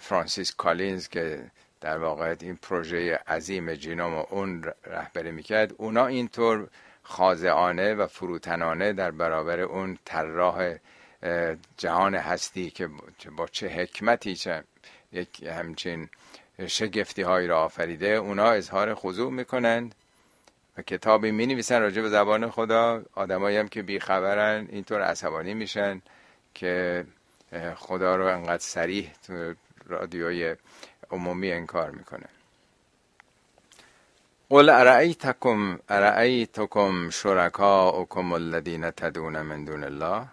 S1: فرانسیس کالینز که در واقع این پروژه عظیم جینوم اون رهبری می‌کرد. اونا اینطور خاضعانه و فروتنانه در برابر اون طراح جهان هستی که با چه حکمتی چه یک همچین شگفتی هایی را آفریده اونا اظهار خضوع می‌کنند و کتابی می نویسن راجع به زبان خدا. آدمایی هم که بیخبرن اینطور عصبانی میشن که خدا رو انقدر سریح تو رادیوی عمومی انکار می‌کنه. قل ارائیتکم ارائیتکم شرکاؤکم الذین تدون من دون الله؟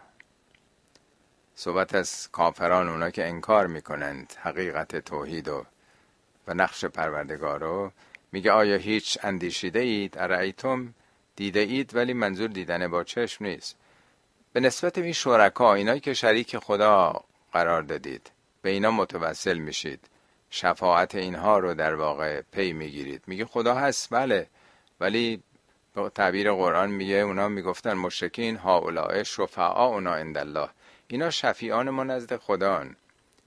S1: صحبت از کافران اونا که انکار می‌کنند حقیقت توحید و و نقش پروردگار رو. میگه آیا هیچ اندیشیده اید؟ ارائیتم دیده اید ولی منظور دیدن با چشم نیست. به نسبت این شرکا اینایی که شریک خدا قرار دادید به اینا متوسل میشید. شفاعت اینها رو در واقع پی می‌گیرید. میگه خدا هست بله. ولی تعبیر قرآن میگه اونا می‌گفتن مشرکین ها شفعا اونا الله اینا شفیعان ما نزد خدان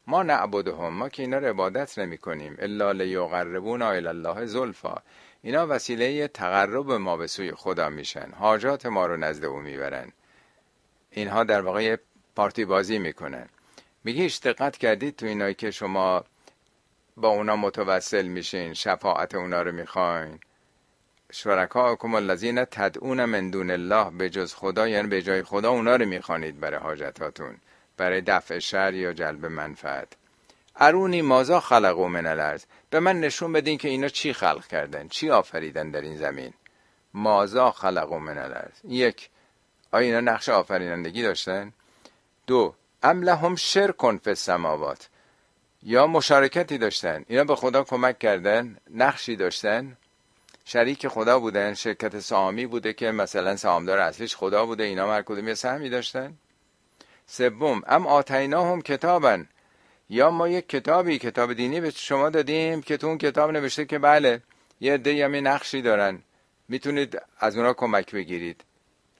S1: ما نعبدهم ما که اینا رو عبادت نمی کنیم الا لیقربونا الله زلفا. اینا وسیله تقرب ما به سوی خدا میشن. حاجات ما رو نزد او می‌برن. اینها در واقع پارتی بازی می‌کنن. میگه دقت کردید تو اینایی که شما با اونا متوسل میشین شفاعت اونا رو می‌خواین. شرکاکم الذین تدعون من دون الله به جز خدا یعنی به جای خدا اونا رو می‌خوانید برای حاجتاتون برای دفع شر یا جلب منفعت. ارونی مازا خلقو من الارض؟ به من نشون بدین که اینا چی خلق کردن چی آفریدن در این زمین. مازا خلقو من الارض؟ یک آیا اینا نقش آفرینندگی داشتن؟ دو ام لهم شرکن فی السماوات؟ یا مشارکتی داشتن اینا به خدا کمک کردن نقشی داشتن. شریک خدا بودن شرکت سامی بوده که مثلا سهامدار اصلیش خدا بوده اینا هر کدوم یه سهمی داشتن. سوم ام آتینا کتابن. یا ما یک کتابی کتاب دینی به شما دادیم که تو اون کتاب نوشته که بله یه عده همین نقشی دارن. می‌تونید از اونا کمک بگیرید.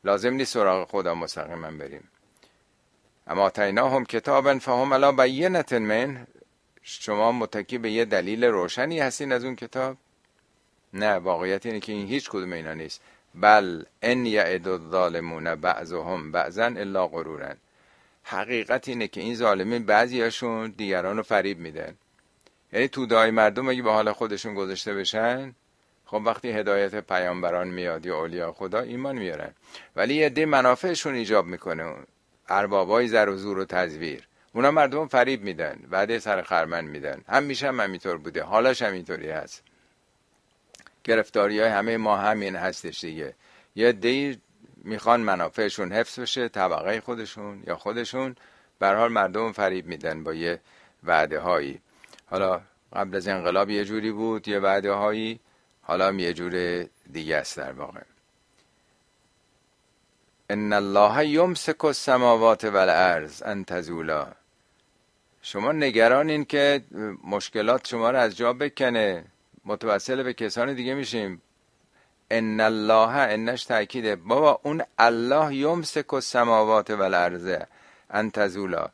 S1: لازم نیست سراغ خدا مستقیما بریم. اما آتینا هم کتابن فهم الا بینت من. شما متکی به یه دلیل روشنی هستین از اون کتاب؟ نه واقعیت اینه که این هیچ کدوم اینا نیست. بل ان یعد الظالمون بعضهم بعضا الا غرورن حقیقت اینه که این ظالمین بعضیاشون دیگران رو فریب میدن. یعنی تو دای مردم اگه به حال خودشون گذاشته بشن خب وقتی هدایت پیامبران میاد یا اولیا خدا ایمان میارن. ولی یه دی منافعشون ایجاب می‌کنه. اربابای زر و زور و تزویر. اونا مردم فریب میدن بعد سر خرمن میدن. هم میشه هم همینطور بوده حالاش همینطوری هست. گرفتاری های همه ما همین هستش دیگه. یه دی می‌خوان منافعشون حفظ بشه طبقه خودشون یا خودشون. حال مردم فریب میدن با یه وعده هایی حالا قبل از انقلاب یه جوری بود یه وعده هایی حالا یه جور دیگه است در واقع. ان الله یمسک السماوات والارض ان تزولا. شما نگران که مشکلات شما رو از جا بکنه. متوسل به کسان دیگه میشیم. ان الله انش تاکیده. بابا اون الله یمسک السماوات والارض. ان تزولا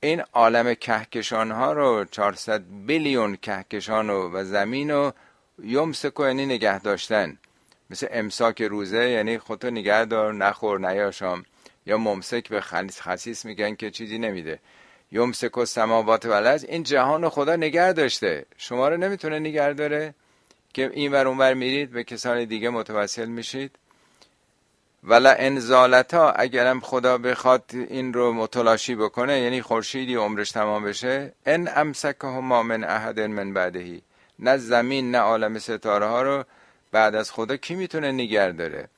S1: این عالم کهکشان ها رو 400 بیلیون کهکشان و زمین رو یمسک یعنی نگه داشتن. مثل امساک روزه یعنی خودتو نگه دار نخور نیاشام. یا ممسک به خصیص میگن که چیزی نمیده. یمسک و سماوات ولز این جهان خدا نگه داشته. شما رو نمی‌تونه نگه داره که این ور اونور میرید به کسان دیگه متوسل میشید. ولا انزالتا اگرم خدا بخواد این رو متلاشی بکنه یعنی خورشیدی عمرش تمام بشه ان امسکه ما من احد من بعدهی. نه زمین نه عالم ستاره ها رو بعد از خدا کی می‌تونه نگه داره؟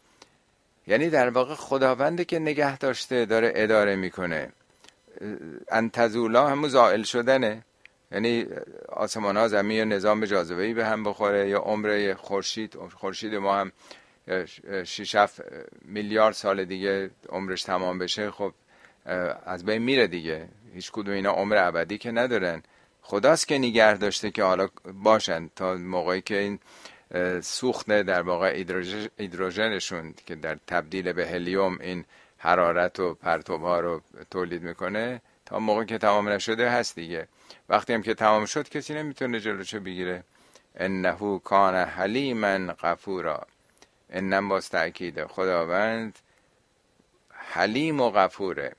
S1: یعنی در واقع خداونده که نگه داشته داره اداره می‌کنه. انتزولا همون زائل شدنه. یعنی آسمان ها زمین و نظام جاذبه به هم بخوره. یا عمر خورشید خورشید ما هم 6 میلیارد سال دیگه عمرش تمام بشه خب از بین میره دیگه. هیچ کدوم اینا عمر ابدی که ندارن. خداست که نگه داشته که حالا باشن تا موقعی که این سوخت در واقع ایدروژنشون که در تبدیل به هلیوم این حرارت و پرتوب ها رو تولید می‌کنه تا موقع که تمام نشده هست دیگه. وقتی هم که تمام شد کسی نمی‌تونه جلوشو بگیره. انه کان حلیما غفورا. انم باز تأکیده خداوند حلیم و غفوره.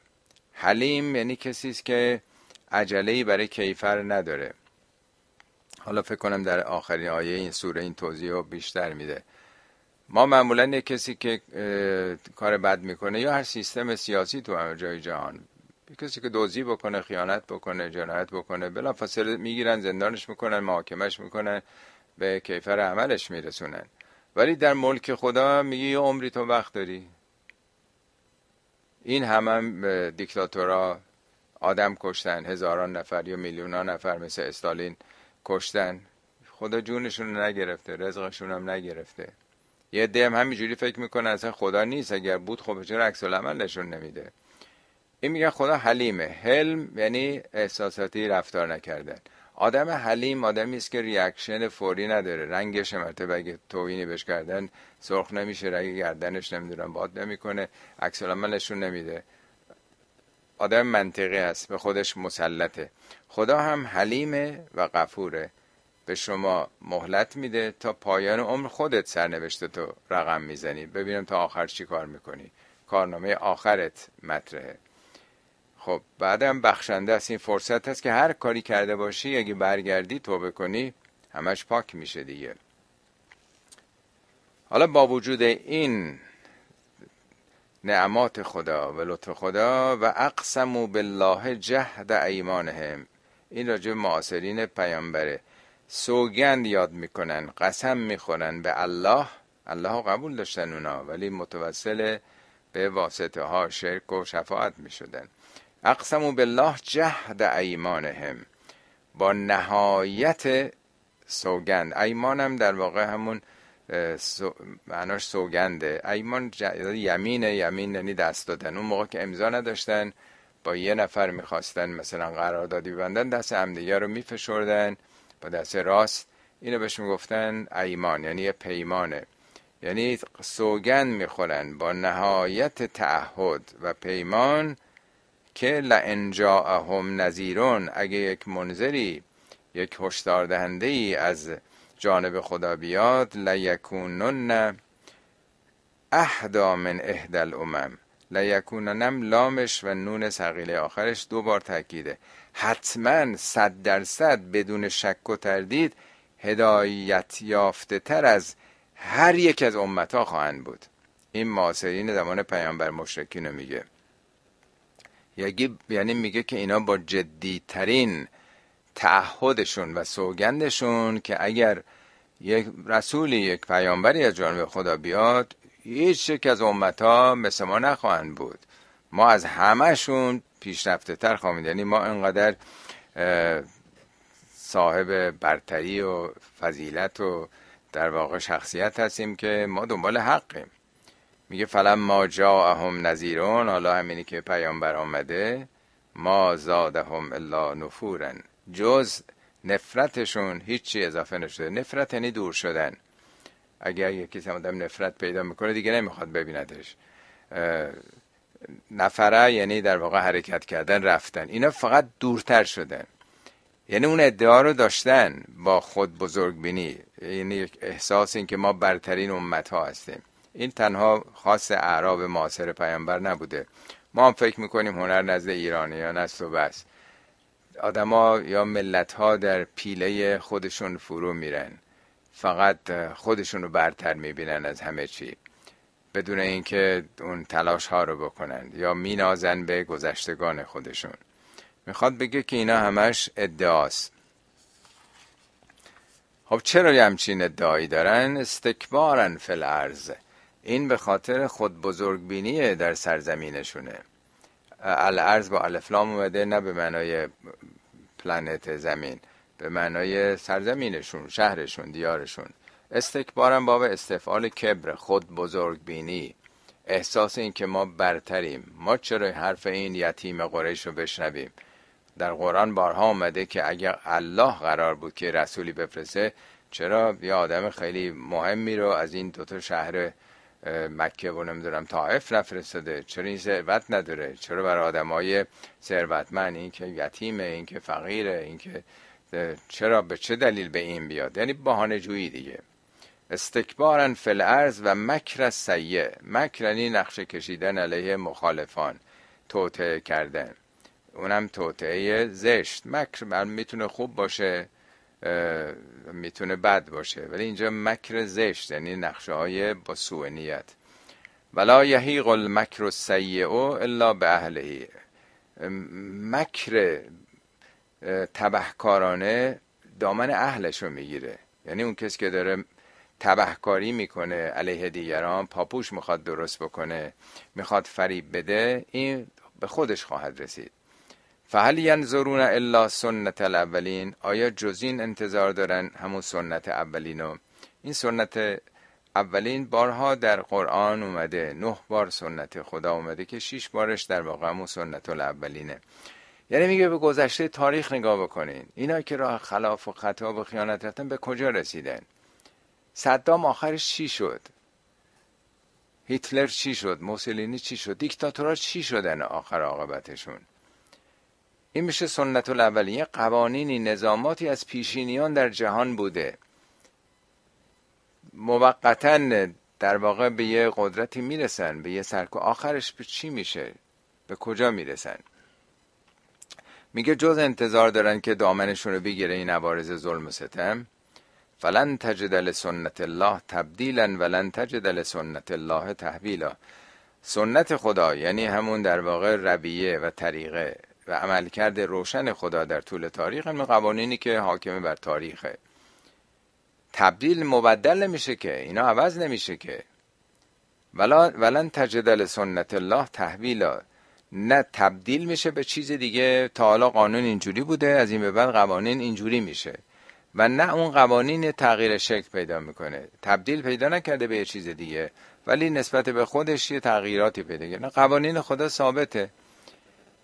S1: حلیم یعنی کسی است که عجله برای کیفر نداره. حالا فکر کنم در آخرین آیه این سوره این توضیح رو بیشتر میده. ما معمولا یک کسی که کار بد می‌کنه یا هر سیستم سیاسی تو جای جهان کسی که دوزی بکنه خیانت بکنه جنایت بکنه بلا فاصله می‌گیرن زندانش می‌کنن محاکمش می‌کنن به کیفر عملش میرسونن. ولی در ملک خدا میگه یه عمری تو وقت داری؟ این هم, هم دیکتاتورا آدم کشتن هزاران نفر یا میلیون نفر مثل استالین کشتن. خدا جونشون نگرفته رزقشون هم نگرفته. یه هم همینجوری فکر می‌کنه اصلا خدا نیست اگر بود خب چرا عکس العمل نشون نمیده؟ این میگن خدا حلیمه. حلم یعنی احساساتی رفتار نکردن آدم حلیم آدمی است که ریاکشن فوری نداره. رنگش مرتبه اگه توهینی بهش کردن سرخ نمیشه رنگ گردنش نمی‌دونم باد نمی‌کنه عکس نشون نمیده. آدم منطقی است به خودش مسلطه. خدا هم حلیمه و غفوره. به شما مهلت میده تا پایان عمر خودت سرنوشته تو رقم می‌زنی. ببینم تا آخر چی کار می‌کنی. کارنامه آخرت مطرحه. خب بعدم بخشنده است. این فرصت هست که هر کاری کرده باشی اگه برگردی توبه کنی همش پاک میشه دیگه. حالا با وجود این نعمات خدا و لطف خدا و اقسمو بالله جهد ایمانهم. این راجع معاصرین پیامبره. سوگند یاد می‌کنن قسم می‌خورن به الله. الله قبول داشتن اونا ولی متوسل به واسطه ها شرک و شفاعت می‌شدن. اقسمو بالله جهد ایمانهم. با نهایت سوگند. ایمانم در واقع همون سو... معناش سوگنده. ایمان ج... یمینه یمین یعنی دست دادن. اون موقع که امضا نداشتن با یه نفر می‌خواستن مثلا قراردادی ببندن دست همدیگه رو میفشردن. با دست راست اینو بهش می‌گفتن ایمان یعنی پیمانه. یعنی سوگند می‌خورن با نهایت تعهد و پیمان که لئن جاءهم اگه یک منظری یک هشدار دهنده ای از جانب خدا بیاد لیکونن اهدا من اهد الامم لیکوننم لامش و نون سقیله آخرش دو بار تاکیده حتما صد درصد بدون شک و تردید هدایت یافته تر از هر یک از امتا خواهند بود. این معاصرین زمان پیامبر مشرکین رو میگه. یعنی میگه که اینا با جدی ترین تعهدشون و سوگندشون که اگر یک رسولی یک پیامبری از جانب خدا بیاد هیچ یک از امتا مثل ما نخواهند بود. ما از همهشون پیشرفته تر خواهیم یعنی ما انقدر صاحب برتری و فضیلت و در واقع شخصیت هستیم که ما دنبال حقیم. میگه فلم ما جاءهم نذیرون حالا همینی که پیامبر آمده ما زادهم الا نفورن. جز نفرتشون هیچی اضافه نشده. نفرت یعنی دور شدن. اگر یکی آدم نفرت پیدا می‌کنه دیگه نمی‌خواد ببیندش. نفره یعنی در واقع حرکت کردن رفتن. اینا فقط دورتر شدن. یعنی اون ادعا رو داشتن با خود بزرگ بینی یعنی احساس این که ما برترین امت ها هستیم. این تنها خاص اعراب معاصر پیامبر نبوده. ما هم فکر می‌کنیم هنر نزد ایرانی یا نست و بس. آدما یا ملت ها در پیله خودشون فرو میرن. فقط خودشون رو برتر می‌بینن از همه چی. بدون اینکه اون تلاش ها رو بکنن یا مینازن به گذشتگان خودشون. می‌خواد بگه که اینا همش ادعاست. خب چرا همچین ادعایی دارن؟ استکبارن فل ارز این به خاطر خود بزرگبینی در سرزمینشونه. الارض با الفلام اومده نه به معنای پلنت زمین به معنای سرزمینشون شهرشون دیارشون. استکبارم باب استفعال کبر خود بزرگ بینی احساس این که ما برتریم. ما چرا حرف این یتیم قریش رو بشنویم؟ در قرآن بارها آمده که اگر الله قرار بود که رسولی بفرسته چرا یه آدم خیلی مهمی رو از این دوتا شهر مکه و نمی‌دونم طائف نفرستاده؟ چرا این ثروت نداره؟ چرا برای آدمای ثروتمند؟ این که یتیمه این که فقیره این که چرا؟ به چه دلیل به این بیاد؟ یعنی بهانه جویی دیگه. استکبارن فل ارز و مکر سیه مکر یعنی نقشه کشیدن علیه مخالفان توطعه کردن. اونم توطعه زشت. مکر می‌تونه خوب باشه می‌تونه بد باشه ولی اینجا مکر زشت یعنی نقشه های با سوء نیت. ولا یحیق المکر السیئ الا به اهلهی مکر تبهکارانه دامن اهلش رو می‌گیره. یعنی اون کسی که داره تبهکاری می‌کنه علیه دیگران پاپوش می‌خواد درست بکنه می‌خواد فریب بده این به خودش خواهد رسید. فهل ینظرون الا سنت الاولین؟ آیا جز این انتظار دارن همون سنت اولینو؟ این سنت اولین بارها در قرآن اومده نه بار سنت خدا اومده که شیش بارش در واقع همون سنت الاولینه. یعنی میگه به گذشته تاریخ نگاه بکنین. اینا که راه خلاف و خطا و خیانت رفتن به کجا رسیدن؟ صدام آخرش چی شد؟ هیتلر چی شد؟ موسولینی چی شد؟ دیکتاتورها چی شدن آخر عاقبتشون؟ این میشه سنت الاولیه قوانینی نظاماتی از پیشینیان در جهان بوده. موقتا در واقع به یه قدرتی می‌رسن. به یه سرکو آخرش به چی میشه؟ به کجا می‌رسن؟ میگه جز انتظار دارن که دامنشون رو بگیره این عوارض ظلم و ستم. فلن تجد لسنت الله تبدیلا ولن تجد لسنت الله تحویلا. سنت خدا یعنی همون در واقع رویه و طریقه و عملکرد روشن خدا در طول تاریخ. همین قوانینی که حاکمه بر تاریخه تبدیل مبدل نمیشه که اینا عوض نمیشه که. ولا ولن تجد لسنت الله تحویلا. نه تبدیل میشه به چیز دیگه تا حالا قانون اینجوری بوده از این به بعد قوانین اینجوری میشه. و نه اون قوانین تغییر شکل پیدا می‌کنه. تبدیل پیدا نکرده به یه چیز دیگه ولی نسبت به خودش یه تغییراتی پیدا کرده. قوانین خدا ثابته.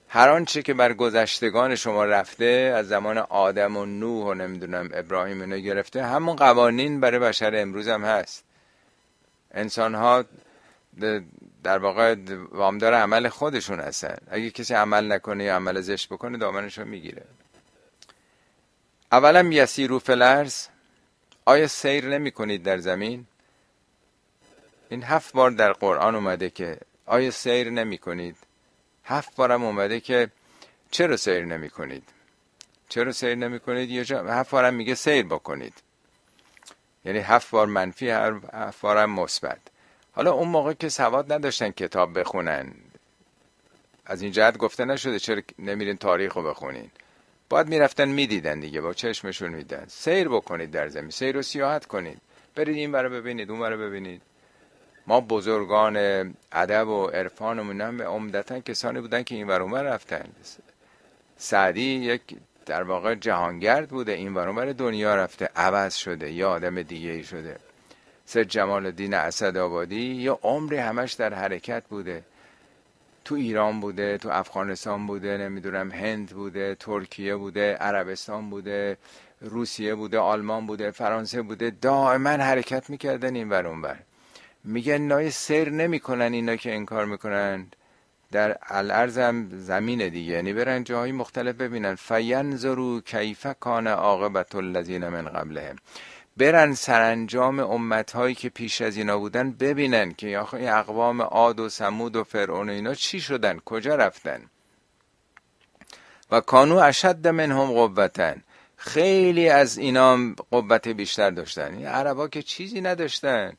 S1: هر آنچه که بر گذشتگان شما رفته از زمان آدم و نوح و نمی‌دونم ابراهیم اینو گرفته همون قوانین برای بشر امروز هم هست. انسان ها در واقع وامدار عمل خودشون هستن. اگه کسی عمل نکنه یا عمل زشت بکنه دامنشو می‌گیره. اولا یسیرو فلرز آیا سیر نمی کنید در زمین؟ این هفت بار در قرآن اومده که آیا سیر نمی کنید؟ هفت بارم اومده که چرا سیر نمی کنید؟ چرا سیر نمی کنید؟ یه جا هفت بارم میگه سیر بکنید. یعنی هفت بار منفی هفت بارم مثبت. حالا اون موقع که سواد نداشتن کتاب بخونن. از این جهت گفته نشده چرا نمیرین تاریخ رو بخونین. باید می‌رفتن می‌دیدن دیگه با چشمشون میدن سیر بکنید در زمین سیر و سیاحت کنید. برید این برای ببینید اون برای ببینید. ما بزرگان ادب و عرفان و به عمدتا کسانی بودن که این ورون رفتن. سعدی یک در واقع جهانگرد بوده این ورون دنیا رفته عوض شده یا آدم دیگه ای شده. سید جمال الدین اسد آبادی یا عمری همش در حرکت بوده. تو ایران بوده تو افغانستان بوده نمی‌دونم هند بوده ترکیه بوده عربستان بوده روسیه بوده آلمان بوده فرانسه بوده دائما حرکت می‌کردن این ور بر میگن نای سیر نمی‌کنن اینا که انکار می‌کنن. در الارض هم زمین دیگه. یعنی برن جاهای مختلف ببینن. فینظرو کیف کان عاقبت الذین من قبلهم. برن سرانجام امت هایی که پیش از اینا بودن ببینن که یا اقوام عاد و سمود و فرعون و اینا چی شدن؟ کجا رفتن؟ و کانو اشد منهم قوتن. خیلی از اینا قوت بیشتر داشتن. این عربا که چیزی نداشتن.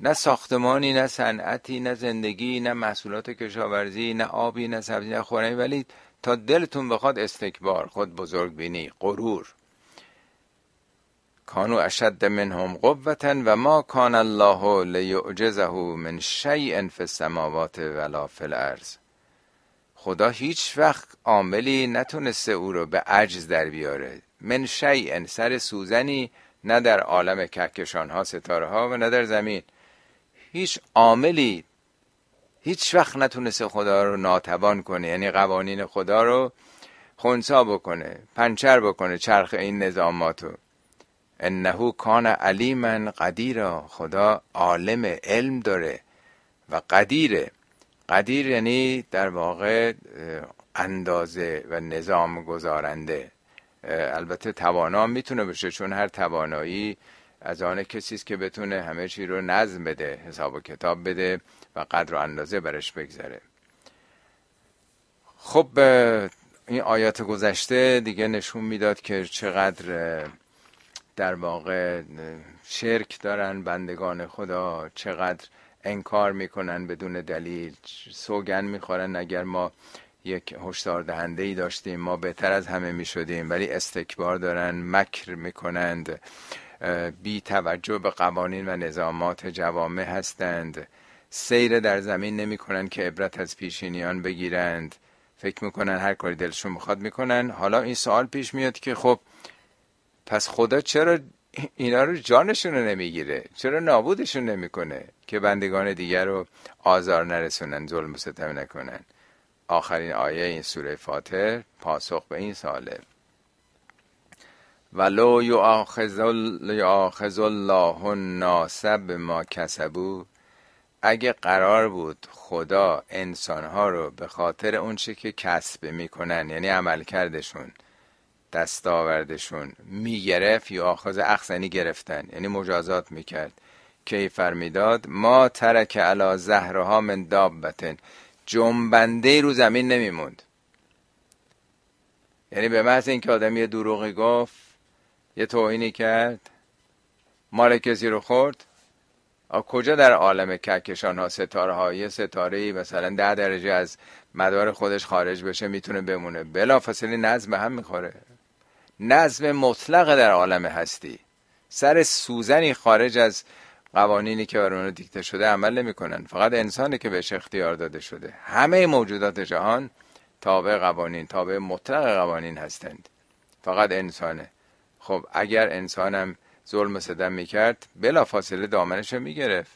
S1: نه ساختمانی نه صنعتی نه زندگی نه محصولات کشاورزی نه آبی نه سبزی نه خورنی. ولی تا دلتون بخواد استکبار خود بزرگ بینی غرور. کانو اشد منهم قوتا و ما کان الله لیعجزه من شیء فی السماوات ولا فی الارض. خدا هیچ وقت عاملی نتونسته او رو به عجز در بیاره. من شیء سر سوزنی نه در عالم کهکشان ها ستاره ها و نه در زمین. هیچ عاملی هیچ وقت نتونسته خدا رو ناتوان کنه. یعنی قوانین خدا رو خونسا بکنه پنچر بکنه چرخ این نظاماتو. انه کان علیما قدیرا خدا عالم علم داره و قدیره. قدیر یعنی در واقع اندازه و نظام گذارنده البته توانا می‌تونه بشه چون هر توانایی از آن کسی است که بتونه همه چی رو نظم بده حساب و کتاب بده و قدر و اندازه برش بگذره خب این آیات گذشته دیگه نشون می‌داد که چقدر در واقع شرک دارن بندگان خدا چقدر انکار می‌کنن بدون دلیل سوگن می‌خورن اگر ما یک هشدار دهنده ای داشتیم ما بهتر از همه می‌شدیم ولی استکبار دارن مکر می‌کنند بی توجه به قوانین و نظامات جوامع هستند سیر در زمین نمی کنند که عبرت از پیشینیان بگیرند. فکر می‌کنن هر کاری دلشون می‌خواد می‌کنن. حالا این سوال پیش میاد که خب پس خدا چرا اینا رو جانشون رو نمی‌گیره؟ چرا نابودشون نمی‌کنه که بندگان دیگر رو آزار نرسونن ظلم و ستم نکنن؟ آخرین آیه این سوره فاتر پاسخ به این ساله ولو یؤاخذ الله الناس ما کسبو اگه قرار بود خدا انسانها رو به خاطر اونچه که کسب می‌کنن یعنی عمل کردشون دستاوردشون می‌گرفت یا آخذ اخزنی گرفتن؟ یعنی مجازات می‌کرد. کیفر می‌داد ما ترک علا زهرها من دابتن. جنبنده رو زمین نمیموند. یعنی به محض اینکه آدم یه دروغی گفت یه توهینی کرد مال کسی رو خورد؟ کجا در عالم کهکشان ها ستاره های ستاره مثلا ده درجه از مدار خودش خارج بشه می‌تونه بمونه؟ بلا فاصله نظم هم می‌خوره. نظم مطلق در عالم هستی. سر سوزنی خارج از قوانینی که برای دیکته شده عمل نمی‌کنن. فقط انسانی که بهش اختیار داده شده. همه موجودات جهان تابع قوانین تابع مطلق قوانین هستند. فقط انسانه. خب اگر انسانم ظلم ستم می‌کرد بلا فاصله دامنش رو می‌گرفت.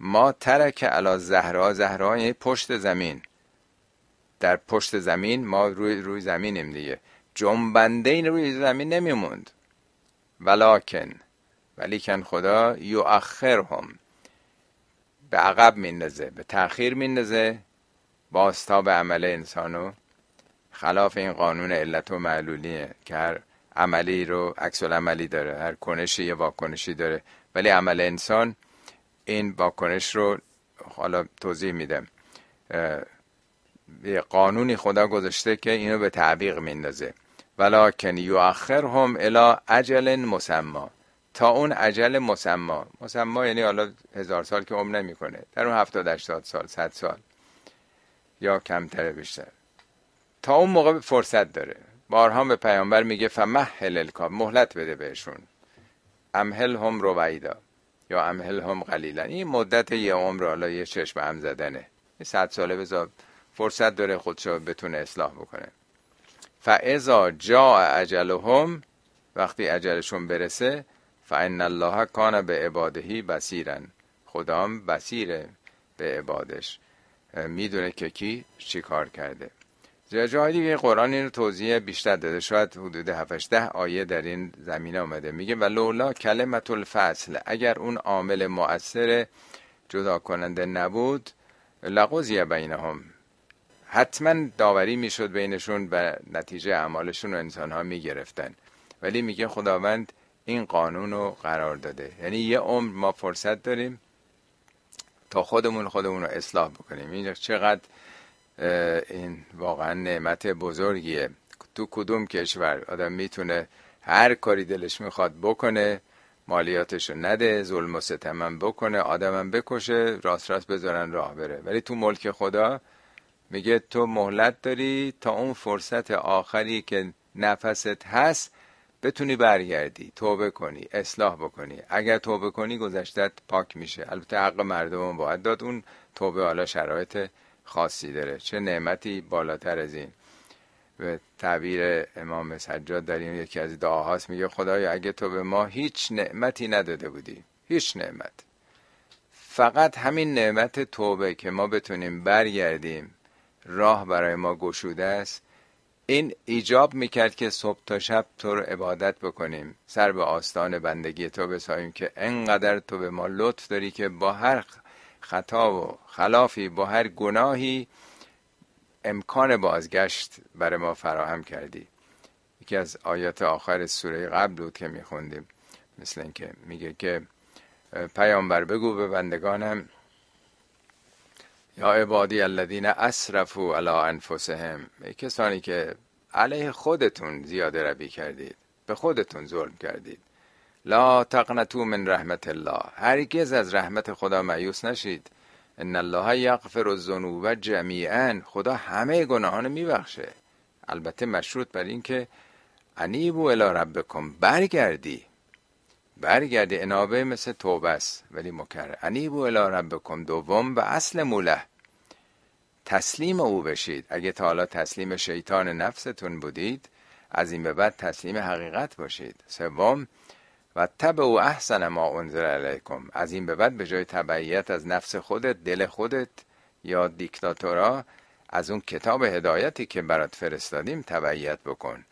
S1: ما ترک علا زهرا. زهرا یعنی پشت زمین. در پشت زمین ما روی روی زمینیم دیگه. جنبنده این روی زمین نمیموند. ولیکن ولیکن خدا هم به عقب میندازه به تاخیر میندازه به عمل انسانو. خلاف این قانون علت و معلولیه که هر عملی رو عکس عملی داره هر کنشی یه واکنشی داره. ولی عمل انسان این واکنش رو حالا توضیح میدم یه قانونی خدا گذاشته که اینو به تعبیق میندازه. ولکن هم الی اجل مسما. تا اون اجل مسما. مسما یعنی حالا هزار سال که عمر نمی‌کنه. در اون هفتاد 80 سال صد سال. یا کمتر بیشتر. تا اون موقع فرصت داره. بارها به پیامبر میگه فمهل الکاب مهلت بده بهشون. امهل هم رویدا. یا امهل هم قلیلا. این مدت یه عمر حالا یه چشم هم زدنه. یه صد ساله بذار فرصت داره خودشو بتونه اصلاح بکنه. فاذا جا اجلهم وقتی اجلشون برسه فان الله کان به عبادهی بصیرن خدام بصیره به عبادش. می‌دونه که کی چی کار کرده. جای دیگه قرآن این توضیح بیشتر داده. شاید حدود 7 ده آیه در این زمینه آمده میگه و لولا کلمت الفصل. اگر اون عامل مؤثر جدا کننده نبود لغوزیه بینهم. حتما داوری می‌شد بینشون و نتیجه اعمالشون رو انسان ها می‌گرفتن. ولی میگه خداوند این قانون رو قرار داده. یعنی یه عمر ما فرصت داریم تا خودمون خودمون رو اصلاح بکنیم. این چقدر این واقعا نعمت بزرگیه. تو کدوم کشور؟ آدم می‌تونه هر کاری دلش می‌خواد بکنه مالیاتشو نده ظلم و ستمم بکنه آدمم بکشه راست راست بذارن راه بره. ولی تو ملک خدا میگه تو مهلت داری تا اون فرصت آخری که نفست هست بتونی برگردی توبه کنی اصلاح بکنی. اگر توبه کنی گذشتت پاک میشه. البته حق مردم باید داد اون توبه حالا شرایط خاصی داره. چه نعمتی بالاتر از این. به تعبیر امام سجاد این یکی از دعاهاست میگه خدایا اگه تو به ما هیچ نعمتی نداده بودی هیچ نعمت. فقط همین نعمت توبه که ما بتونیم برگردیم راه برای ما گشوده است. این ایجاب می‌کرد که صبح تا شب تو رو عبادت بکنیم. سر به آستان بندگی تو بساییم که انقدر تو به ما لطف داری که با هر خطا و خلافی با هر گناهی امکان بازگشت برای ما فراهم کردی. یکی از آیات آخر سوره قبل بود که میخوندیم. مثل اینکه میگه که پیامبر بگو به بندگانم یا عبادی الذین اسرفوا علی انفسهم کسانی که علیه خودتون زیاده روی کردید به خودتون ظلم کردید. لا تقنطوا من رحمت الله هرگز از رحمت خدا مایوس نشید. ان الله یغفر الذنوب جمیعا خدا همه گناهان میبخشه. البته مشروط بر این که انیبو الی ربکم برگردی. برگردی انابه مثل توبه است. ولی مکرر انیبو الی ربکم دوم و اصل موله تسلیم او بشید. اگه تا حالا تسلیم شیطان نفستون بودید از این به بعد تسلیم حقیقت باشید. سوم و تب او احسن ما انزل علیکم از این به بعد به جای تبعیت از نفس خودت دل خودت یا دیکتاتورا از اون کتاب هدایتی که برات فرستادیم تبعیت بکن.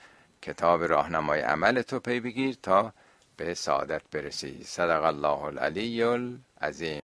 S1: کتاب راهنمای عمل تو پی بگیر تا به سعادت برسی. صدق الله العلی العظیم.